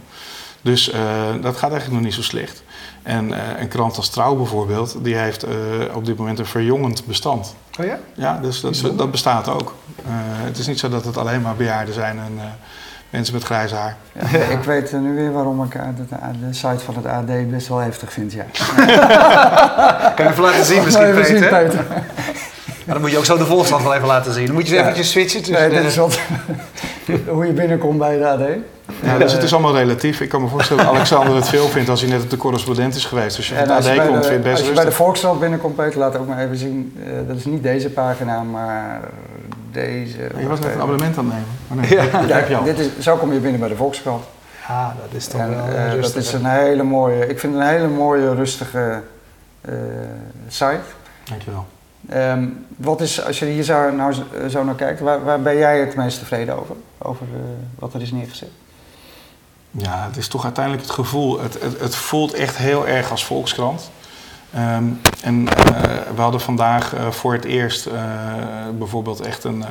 [SPEAKER 3] Dus dat gaat eigenlijk nog niet zo slecht. En eh, een krant als Trouw bijvoorbeeld... die heeft eh, op dit moment een verjongend bestand.
[SPEAKER 1] Oh ja?
[SPEAKER 3] Ja, dus dat, dat bestaat ook. Eh, het is niet zo dat het alleen maar bejaarden zijn en eh, mensen met grijs haar.
[SPEAKER 2] Ja, ik weet nu weer waarom ik de, de site van het AD best wel heftig vind, ja. [LAUGHS]
[SPEAKER 1] Kan je even laten zien misschien,
[SPEAKER 2] even zien,
[SPEAKER 1] Peter?
[SPEAKER 2] Peter.
[SPEAKER 1] Maar dan moet je ook zo de Volkskrant wel even laten zien. Dan moet je eens
[SPEAKER 2] Ja.
[SPEAKER 1] eventjes switchen tussen...
[SPEAKER 2] Nee, dit is wat, [LAUGHS] hoe je binnenkomt bij de AD.
[SPEAKER 3] Ja, dus het is allemaal relatief. Ik kan me voorstellen dat Alexander het veel vindt als hij net op de correspondent is geweest. Als je
[SPEAKER 2] En
[SPEAKER 3] het
[SPEAKER 2] als je, bij
[SPEAKER 3] komt,
[SPEAKER 2] de,
[SPEAKER 3] vind je het
[SPEAKER 2] als
[SPEAKER 3] best
[SPEAKER 2] je bij de. Volkskrant binnenkomt, Peter, laat ook maar even zien. eh, dat is niet deze pagina, maar deze.
[SPEAKER 3] Je was net een abonnement aan het nemen. Oh, nee,
[SPEAKER 1] Ja.
[SPEAKER 3] dat heb je al.
[SPEAKER 2] dit is, zo kom je binnen bij de Volkskrant.
[SPEAKER 1] Ja, dat is toch
[SPEAKER 2] En,
[SPEAKER 1] wel
[SPEAKER 2] eh,
[SPEAKER 1] eh,
[SPEAKER 2] dat is een hele mooie, ik vind het een hele mooie, rustige eh, site.
[SPEAKER 3] Dankjewel.
[SPEAKER 2] Ehm, wat is, als je hier zo, nou, zo naar kijkt, waar, waar ben jij het meest tevreden over? Over eh, wat er is neergezet?
[SPEAKER 3] Ja, het is toch uiteindelijk het gevoel. Het, het, het voelt echt heel erg als Volkskrant. Ehm, en eh, we hadden vandaag eh, voor het eerst eh, bijvoorbeeld echt een,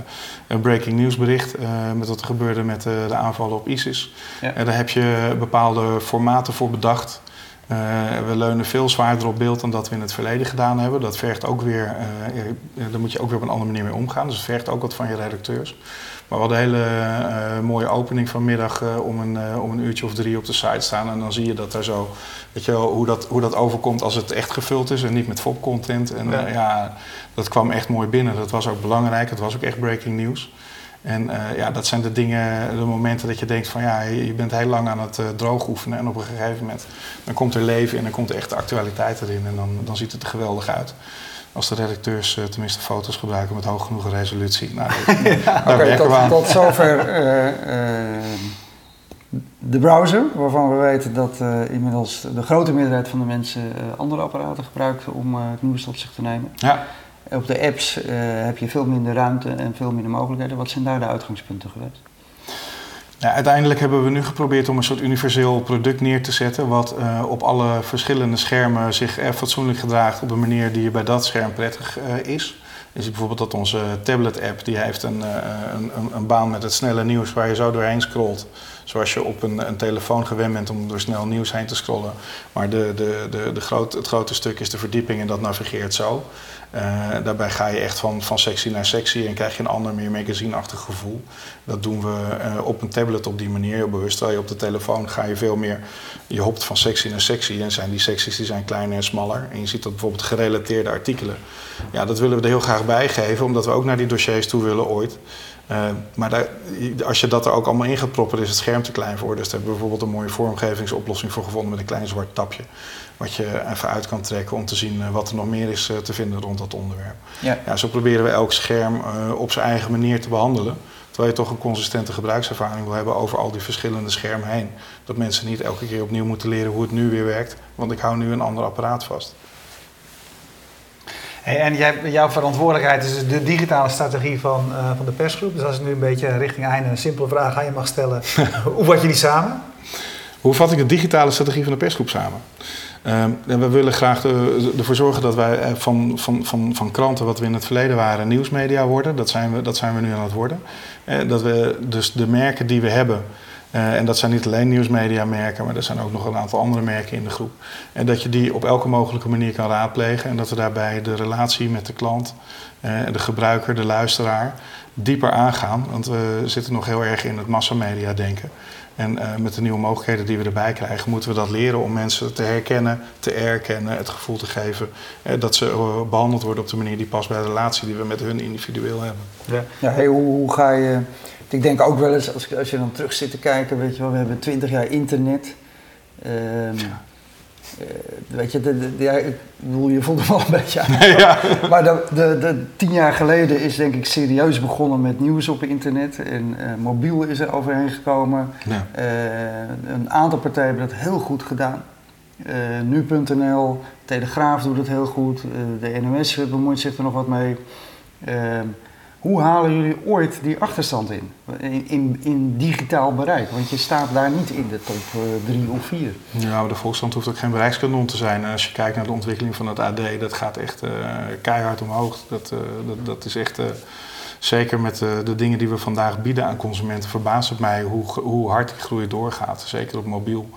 [SPEAKER 3] een breaking news bericht met wat er gebeurde met de aanvallen op ISIS.
[SPEAKER 2] Ja.
[SPEAKER 3] En daar heb je bepaalde formaten voor bedacht. We leunen veel zwaarder op beeld dan dat we in het verleden gedaan hebben. Dat vergt ook weer, daar moet je ook weer op een andere manier mee omgaan. Dus het vergt ook wat van je redacteurs. Maar we hadden een hele eh, mooie opening vanmiddag eh, om, een, eh, om een uurtje of drie op de site staan. En dan zie je dat daar zo, weet je wel, hoe dat, hoe dat overkomt als het echt gevuld is en niet met fop-content. En
[SPEAKER 1] Ja.
[SPEAKER 3] dat kwam echt mooi binnen. Dat was ook belangrijk. Het was ook echt breaking news. En ja, dat zijn de dingen, de momenten dat je denkt van ja, je bent heel lang aan het droog oefenen. En op een gegeven moment dan komt er leven in en komt er echt de actualiteit erin. En dan, dan ziet het er geweldig uit. Als de redacteurs eh, tenminste foto's gebruiken met hoog genoeg resolutie. Nou, [LAUGHS] daar we
[SPEAKER 2] tot,
[SPEAKER 3] aan.
[SPEAKER 2] tot zover eh, eh, de browser, waarvan we weten dat inmiddels de grote meerderheid van de mensen andere apparaten gebruikt om het nieuws tot zich te nemen.
[SPEAKER 3] Ja.
[SPEAKER 2] Op de apps heb je veel minder ruimte en veel minder mogelijkheden. Wat zijn daar de uitgangspunten geweest?
[SPEAKER 3] Ja, uiteindelijk hebben we nu geprobeerd om een soort universeel product neer te zetten. wat eh, op alle verschillende schermen zich eh, fatsoenlijk gedraagt op een manier die bij dat scherm prettig eh, is. Je ziet bijvoorbeeld dat onze tablet-app die heeft een, een, een, een baan met het snelle nieuws waar je zo doorheen scrolt. Zoals je op een, een telefoon gewend bent om door snel nieuws heen te scrollen. Maar de, de, de, de groot, het grote stuk is de verdieping en dat navigeert zo. Eh, daarbij ga je echt van, van sectie naar sectie en krijg je een ander meer magazine-achtig gevoel. Dat doen we eh, op een tablet op die manier, heel bewust. Terwijl je op de telefoon ga je veel meer, je hopt van sectie naar sectie. En zijn die secties die zijn kleiner en smaller. En je ziet dat bijvoorbeeld gerelateerde artikelen. Ja, dat willen we er heel graag bij geven, omdat we ook naar die dossiers toe willen ooit. Eh, maar daar, als je dat er ook allemaal in gaat proppen, is het scherm te klein voor. Dus daar hebben we bijvoorbeeld een mooie vormgevingsoplossing voor gevonden met een klein zwart tapje. Wat je even uit kan trekken om te zien eh, wat er nog meer is eh, te vinden rond dat onderwerp.
[SPEAKER 2] Ja.
[SPEAKER 3] Ja, zo proberen we elk scherm eh, op zijn eigen manier te behandelen. Terwijl je toch een consistente gebruikservaring wil hebben over al die verschillende schermen heen. Dat mensen niet elke keer opnieuw moeten leren hoe het nu weer werkt, want ik hou nu een ander apparaat vast.
[SPEAKER 1] Hey, en jij, jouw verantwoordelijkheid is dus de digitale strategie van, eh, van de persgroep. Dus als ik nu een beetje richting einde een simpele vraag aan je mag stellen. [LAUGHS] hoe vat je die samen?
[SPEAKER 3] Hoe vat ik de digitale strategie van de persgroep samen? Ehm, en we willen graag er- ervoor zorgen dat wij eh, van, van, van, van kranten, wat we in het verleden waren, nieuwsmedia worden. Dat zijn we, dat zijn we nu aan het worden. Eh, dat we dus de merken die we hebben, eh, en dat zijn niet alleen nieuwsmedia merken, maar er zijn ook nog een aantal andere merken in de groep. En dat je die op elke mogelijke manier kan raadplegen en dat we daarbij de relatie met de klant, de gebruiker, de luisteraar, dieper aangaan. Want we zitten nog heel erg in het massamedia denken. En eh, met de nieuwe mogelijkheden die we erbij krijgen, moeten we dat leren om mensen te herkennen, te erkennen, het gevoel te geven eh, dat ze eh, behandeld worden op de manier die past bij de relatie die we met hun individueel hebben.
[SPEAKER 1] Ja.
[SPEAKER 2] Ja, hey, hoe, hoe ga je... Ik denk ook wel eens, als, als je dan terug zit te kijken, weet je wel, we hebben twintig jaar internet. Ehm, eh, weet je, de, de, de- ja, ik bedoel, je voelt hem wel een beetje aan.
[SPEAKER 3] ja.
[SPEAKER 2] Maar de, de, de, tien jaar geleden is denk ik serieus begonnen met nieuws op internet. En eh, mobiel is er overheen gekomen.
[SPEAKER 3] Ja.
[SPEAKER 2] Eh, een aantal partijen hebben dat heel goed gedaan. Eh, Nu.nl, Telegraaf doet het heel goed. eh, de NOS bemoeit zich er nog wat mee. Hoe halen jullie ooit die achterstand in? In, in, digitaal bereik? Want je staat daar niet in de top eh, drie of vier.
[SPEAKER 3] Ja, maar de Volkskrant hoeft ook geen bereikskanon te zijn. Als je kijkt naar de ontwikkeling van het AD, dat gaat echt eh, keihard omhoog. Dat, eh, dat, dat is echt, eh, zeker met eh, de dingen die we vandaag bieden aan consumenten, verbaast het mij hoe, hoe hard die groei doorgaat. Zeker op mobiel.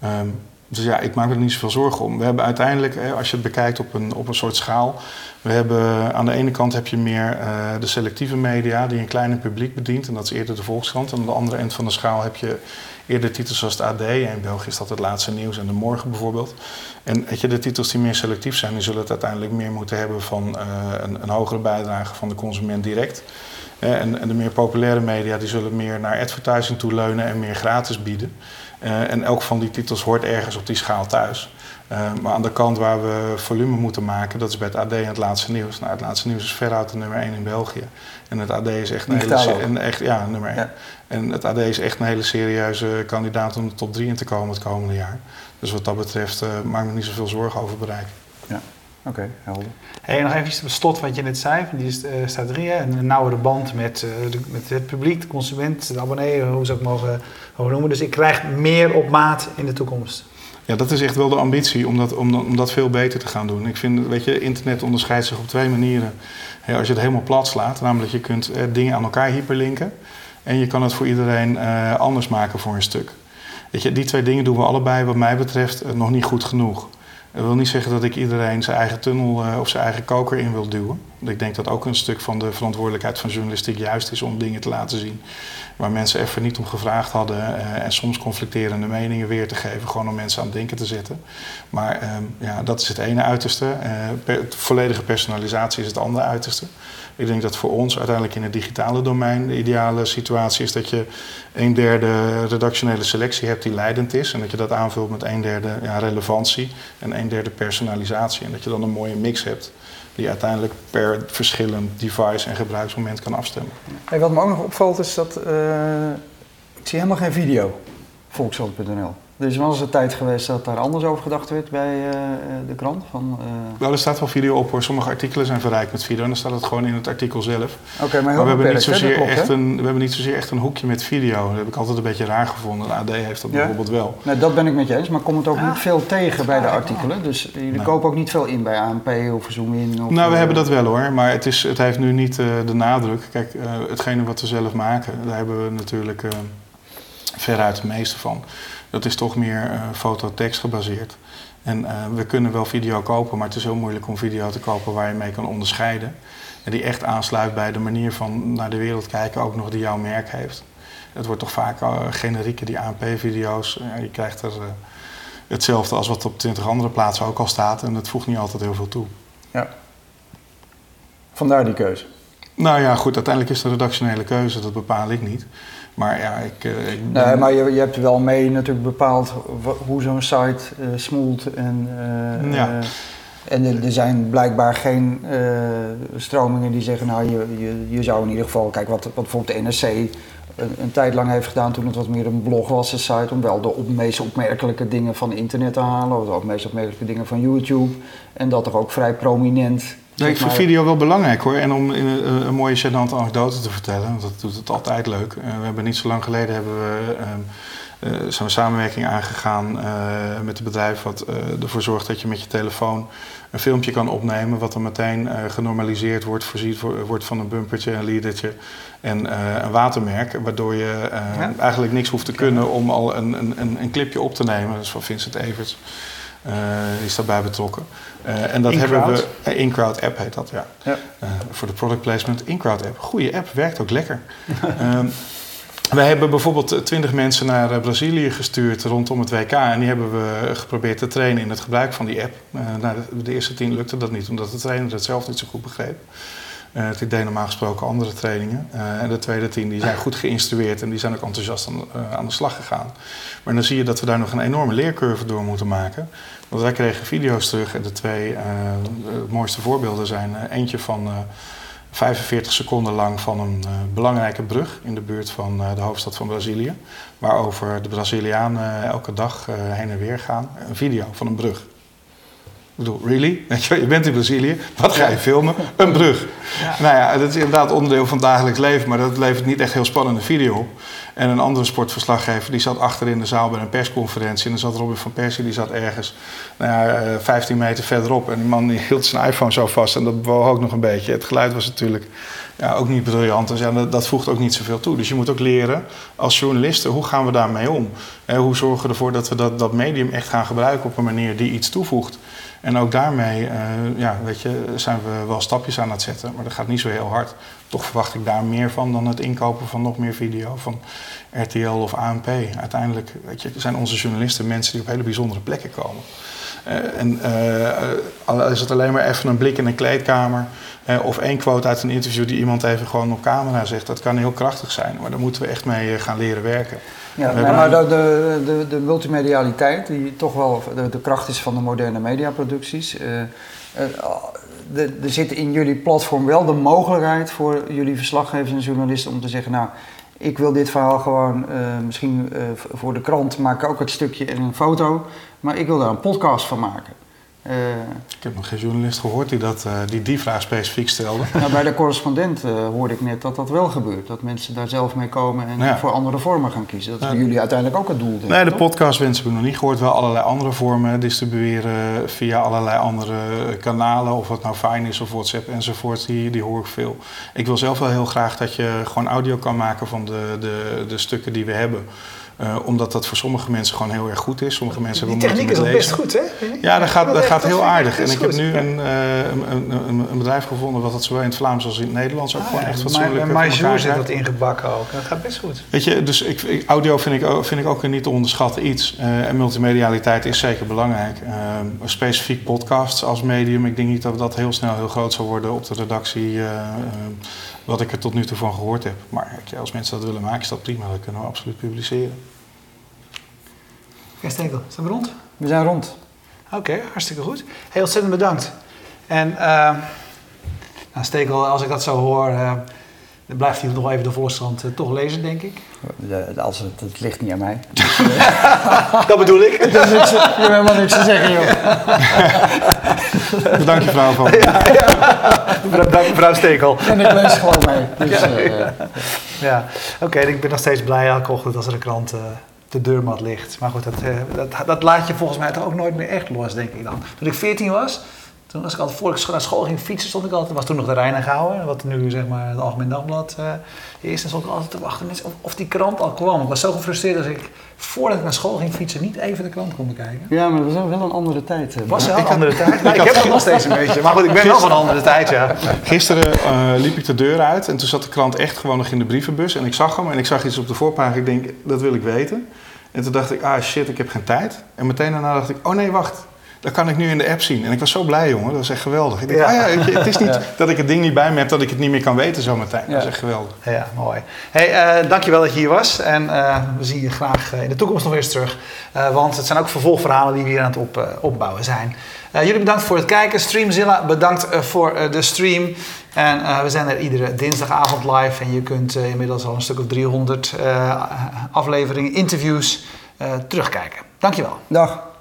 [SPEAKER 3] Ehm, dus ja, ik maak me er niet zoveel zorgen om. We hebben uiteindelijk, als je het bekijkt op een, op een soort schaal, we hebben aan de ene kant heb je meer eh, de selectieve media die een kleiner publiek bedient. En dat is eerder de Volkskrant. En aan de andere eind van de schaal heb je eerder titels zoals het AD. In België is dat het laatste nieuws en de morgen bijvoorbeeld. En weet je, de titels die meer selectief zijn, die zullen het uiteindelijk meer moeten hebben van eh, een, een hogere bijdrage van de consument direct. Eh, en, en de meer populaire media die zullen meer naar advertising toe leunen en meer gratis bieden. Eh, en elk van die titels hoort ergens op die schaal thuis. Eh, maar aan de kant waar we volume moeten maken, dat is bij het AD en het laatste nieuws. Nou, het laatste nieuws is veruit de nummer 1 in België. En het AD is echt een hele,
[SPEAKER 2] Digitaal
[SPEAKER 3] een echt, ja, nummer 1.
[SPEAKER 2] Ja.
[SPEAKER 3] En het AD is echt een hele serieuze kandidaat om de top 3 in te komen het komende jaar. Dus wat dat betreft eh maak ik me niet zoveel zorgen over bereik.
[SPEAKER 2] Oké, helder.
[SPEAKER 1] Hey, nog even tot slot wat je net zei, van die eh, staat erin, hè, een nauwere band met, eh, de- met het publiek, de consument, de abonnee, hoe ze ook mogen, mogen noemen. Dus ik krijg meer op maat in de toekomst.
[SPEAKER 3] Ja, dat is echt wel de ambitie om dat, om, dat- om dat veel beter te gaan doen. Ik vind, weet je, internet onderscheidt zich op twee manieren. Hè, als je het helemaal plat slaat, namelijk je kunt eh, dingen aan elkaar hyperlinken. En je kan het voor iedereen eh, anders maken voor een stuk. Weet je, die twee dingen doen we allebei, wat mij betreft, nog niet goed genoeg. Dat wil niet zeggen dat ik iedereen zijn eigen tunnel eh, of zijn eigen koker in wil duwen. Ik denk dat ook een stuk van de verantwoordelijkheid van journalistiek juist is om dingen te laten zien waar mensen even niet om gevraagd hadden eh, en soms conflicterende meningen weer te geven, gewoon om mensen aan het denken te zetten. Maar ehm, ja, dat is het ene uiterste. Eh, volledige personalisatie is het andere uiterste. Ik denk dat voor ons uiteindelijk in het digitale domein de ideale situatie is dat je een derde redactionele selectie hebt die leidend is en dat je dat aanvult met een derde ja, relevantie en een derde personalisatie en dat je dan een mooie mix hebt die uiteindelijk per verschillend device en gebruiksmoment kan afstemmen.
[SPEAKER 2] Wat me ook nog opvalt is dat eh, ik zie helemaal geen video. Volkskrant.nl. Er is wel eens een tijd geweest dat daar anders over gedacht werd bij eh, eh, de krant. Van, eh,
[SPEAKER 3] Wel, er staat wel video op hoor. Sommige artikelen zijn verrijkt met video en dan staat het gewoon in het artikel zelf.
[SPEAKER 2] Oké, maar
[SPEAKER 3] we hebben, niet
[SPEAKER 2] beperkt,
[SPEAKER 3] zozeer
[SPEAKER 2] klopt,
[SPEAKER 3] echt
[SPEAKER 2] hè?
[SPEAKER 3] een, we hebben niet zozeer echt een hoekje met video. Dat heb ik altijd een beetje raar gevonden. De AD heeft dat
[SPEAKER 2] Ja?
[SPEAKER 3] bijvoorbeeld wel.
[SPEAKER 2] Nee, dat ben ik met je eens, maar komt het ook
[SPEAKER 1] Ja,
[SPEAKER 2] niet veel tegen bij de artikelen? Dus jullie
[SPEAKER 3] Nee.
[SPEAKER 2] kopen ook niet veel in bij ANP of Zoom in? Of,
[SPEAKER 3] Nou, we hebben dat wel hoor, maar het, is, het heeft nu niet eh, de nadruk. Kijk, eh, hetgene wat we zelf maken, daar hebben we natuurlijk eh, veruit het meeste van. Dat is toch meer eh foto-tekst gebaseerd. En eh, we kunnen wel video kopen, maar het is heel moeilijk om video te kopen waar je mee kan onderscheiden. En die echt aansluit bij de manier van naar de wereld kijken, ook nog die jouw merk heeft. Het wordt toch vaak eh, generieke, die ANP-video's. Ja, je krijgt er hetzelfde als wat op 20 andere plaatsen ook al staat. En dat voegt niet altijd heel veel toe.
[SPEAKER 2] Vandaar die keuze.
[SPEAKER 3] Nou ja, goed, uiteindelijk is de redactionele keuze, dat bepaal ik niet. Maar ja, ik. eh, ik ben-
[SPEAKER 2] Nee, maar je, je hebt wel mee natuurlijk bepaald hoe zo'n site eh, smoelt. En, eh,
[SPEAKER 3] Ja.
[SPEAKER 2] en er, er zijn blijkbaar geen stromingen die zeggen, nou je, je, je zou in ieder geval, kijk wat, wat bijvoorbeeld de NRC een, een tijd lang heeft gedaan toen het wat meer een blog was, een site, om wel de op, meest opmerkelijke dingen van internet te halen, of de meest opmerkelijke dingen van YouTube. En dat toch ook vrij prominent.
[SPEAKER 3] Nee, ik vind
[SPEAKER 2] maar-
[SPEAKER 3] video wel belangrijk hoor. En om in een, een mooie gênante anekdote te vertellen, want dat doet het altijd leuk. Eh, we hebben niet zo lang geleden hebben we, eh, zijn we samenwerking aangegaan eh, met een bedrijf wat eh, ervoor zorgt dat je met je telefoon een filmpje kan opnemen, wat dan meteen eh, genormaliseerd wordt, voorziet voor- wordt van een bumpertje, een leadertje en eh, een watermerk, waardoor je eh,
[SPEAKER 2] Ja.
[SPEAKER 3] eigenlijk niks hoeft te kunnen om al een, een, een, een clipje op te nemen. Dat is van Vincent Everts. Eh, die is daarbij betrokken. Eh, en dat hebben we. eh, InCrowd app heet dat, ja.
[SPEAKER 2] Ja.
[SPEAKER 3] Eh, voor de product placement. InCrowd app. Goede app, werkt ook lekker. [LAUGHS] Ehm, wij hebben bijvoorbeeld twintig mensen naar Brazilië gestuurd rondom het WK. En die hebben we geprobeerd te trainen in het gebruik van die app. Nou, de, de eerste tien lukte dat niet, omdat de trainer het zelf niet zo goed begreep. Uh, die deden normaal gesproken andere trainingen. en de tweede tien die zijn goed geïnstrueerd en die zijn ook enthousiast aan, aan, de slag gegaan. Maar dan zie je dat we daar nog een enorme leercurve door moeten maken. Want wij kregen video's terug en de twee mooiste voorbeelden zijn eentje van 45 seconden lang van een belangrijke brug in de buurt van de hoofdstad van Brazilië. Waarover de Brazilianen elke dag heen en weer gaan. Een video van een brug. Ik bedoel, really? [LAUGHS] Je bent in Brazilië, wat ga je filmen? Een brug. Ja. Nou ja, dat is inderdaad onderdeel van het dagelijks leven, maar dat levert niet echt heel spannende video op. En een andere sportverslaggever die zat achter in de zaal bij een persconferentie. En dan zat Robin van Persie, die zat ergens nou ja, 15 meter verderop. En die man die hield zijn iPhone zo vast en dat bewoog ook nog een beetje. Het geluid was natuurlijk ja, ook niet briljant. Dus ja, dat, dat voegt ook niet zoveel toe. Dus je moet ook leren als journalisten, hoe gaan we daarmee om? En hoe zorgen we ervoor dat we dat, dat medium echt gaan gebruiken op een manier die iets toevoegt? En ook daarmee uh, ja, weet je, zijn we wel stapjes aan het zetten, maar dat gaat niet zo heel hard. Toch verwacht ik daar meer van dan het inkopen van nog meer video van RTL of ANP. Uiteindelijk weet je, zijn onze journalisten mensen die op hele bijzondere plekken komen. Uh, en uh, is het alleen maar even een blik in een kleedkamer of één quote uit een interview die iemand even gewoon op camera zegt, dat kan heel krachtig zijn. Maar daar moeten we echt mee gaan leren werken.
[SPEAKER 2] Ja, maar de, de, de, multimedialiteit, die toch wel de, de, kracht is van de moderne mediaproducties. Uh, er zit in jullie platform wel de mogelijkheid voor jullie verslaggevers en journalisten om te zeggen, nou, ik wil dit verhaal gewoon, uh, misschien voor de krant maak ik ook het stukje en een foto, maar ik wil daar een podcast van maken.
[SPEAKER 3] Uh, ik heb nog geen journalist gehoord die dat, uh, die, die vraag specifiek stelde.
[SPEAKER 2] Nou, bij de correspondent uh, hoorde ik net dat dat wel gebeurt. Dat mensen daar zelf mee komen en ja. voor andere vormen gaan kiezen. Dat is jullie uiteindelijk ook het doel.
[SPEAKER 3] Nee, de podcast wensen we nog niet gehoord. Wel allerlei andere vormen distribueren via allerlei andere kanalen. Of het nou fijn is of WhatsApp enzovoort. Die, die hoor ik veel. Ik wil zelf wel heel graag dat je gewoon audio kan maken van de, de, de stukken die we hebben. Uh, omdat dat voor sommige mensen gewoon heel erg goed is. Sommige mensen
[SPEAKER 1] Die techniek is best goed, hè?
[SPEAKER 3] Ja, dat gaat, dat gaat heel aardig. En ik heb nu een, uh, een, een, een, bedrijf gevonden wat dat zowel in het Vlaams als in het Nederlands ook ah, gewoon echt fatsoenlijk
[SPEAKER 1] Maar Jour zit dat ingebakken ook. Dat gaat best goed.
[SPEAKER 3] Weet je, dus ik, audio vind ik, vind ik ook een niet te onderschatten iets. Uh, en multimedialiteit is zeker belangrijk. specifiek podcasts als medium. Ik denk niet dat dat heel snel heel groot zal worden op de redactie. Wat ik er tot nu toe van gehoord heb. Maar als mensen dat willen maken, is dat prima. Dat kunnen we absoluut publiceren.
[SPEAKER 1] Oké, Stekel, zijn we rond?
[SPEAKER 2] We zijn rond.
[SPEAKER 1] Oké, hartstikke goed. Heel ontzettend bedankt. En uh, nou, Stekel, als ik dat zo hoor, uh, dan blijft hij nog even de voorstand uh, toch lezen, denk ik.
[SPEAKER 2] als het, het ligt niet aan mij. [LAUGHS]
[SPEAKER 1] dat bedoel ik. [LAUGHS]
[SPEAKER 2] Dus ik je hebt helemaal niks te zeggen, joh. [LAUGHS]
[SPEAKER 3] Bedankt mevrouw van.
[SPEAKER 1] Ja, ja. Bedankt mevrouw Stekel.
[SPEAKER 2] En ik lees gewoon mee. Dus, ja,
[SPEAKER 1] ja. oké, okay, ik ben nog steeds blij elke ochtend als er een krant de deurmat ligt. Maar goed, dat, eh, dat, dat laat je volgens mij toch ook nooit meer echt los, denk ik dan. Toen ik 14 was, toen was ik altijd voor ik naar school ging fietsen, stond ik altijd, was toen nog de Rijnengouwen, wat nu zeg maar het Algemeen Dagblad uh, is. Dan stond ik altijd te wachten of, of, die krant al kwam. Ik was zo gefrustreerd dat ik voordat ik naar school ging fietsen niet even de krant kon bekijken.
[SPEAKER 2] Ja, maar dat was wel een andere tijd.
[SPEAKER 1] Het was wel een andere tijd. ik, heb het nog steeds een beetje. Maar goed, ik ben wel van een andere tijd, ja.
[SPEAKER 3] Gisteren uh, liep ik de deur uit en toen zat de krant echt gewoon nog in de brievenbus. En ik zag hem en ik zag iets op de voorpagina. Ik denk, dat wil ik weten. En toen dacht ik, ah shit, ik heb geen tijd. En meteen daarna dacht ik, oh nee, wacht. Dat kan ik nu in de app zien. En ik was zo blij, jongen. Dat was echt geweldig. Ik dacht, ja. ah ja, het is niet dat ik het ding niet bij me heb, dat ik het niet meer kan weten zometeen. Ja. Dat is echt geweldig.
[SPEAKER 1] Ja, mooi. hey, uh, dankjewel dat je hier was. En uh, we zien je graag in de toekomst nog eens terug. Uh, want het zijn ook vervolgverhalen die we hier aan het op, opbouwen zijn. jullie bedankt voor het kijken. Streamzilla, bedankt voor de stream. En uh, we zijn er iedere dinsdagavond live. En je kunt uh, inmiddels al een stuk of 300 uh, afleveringen, interviews terugkijken. Dankjewel.
[SPEAKER 2] Dag.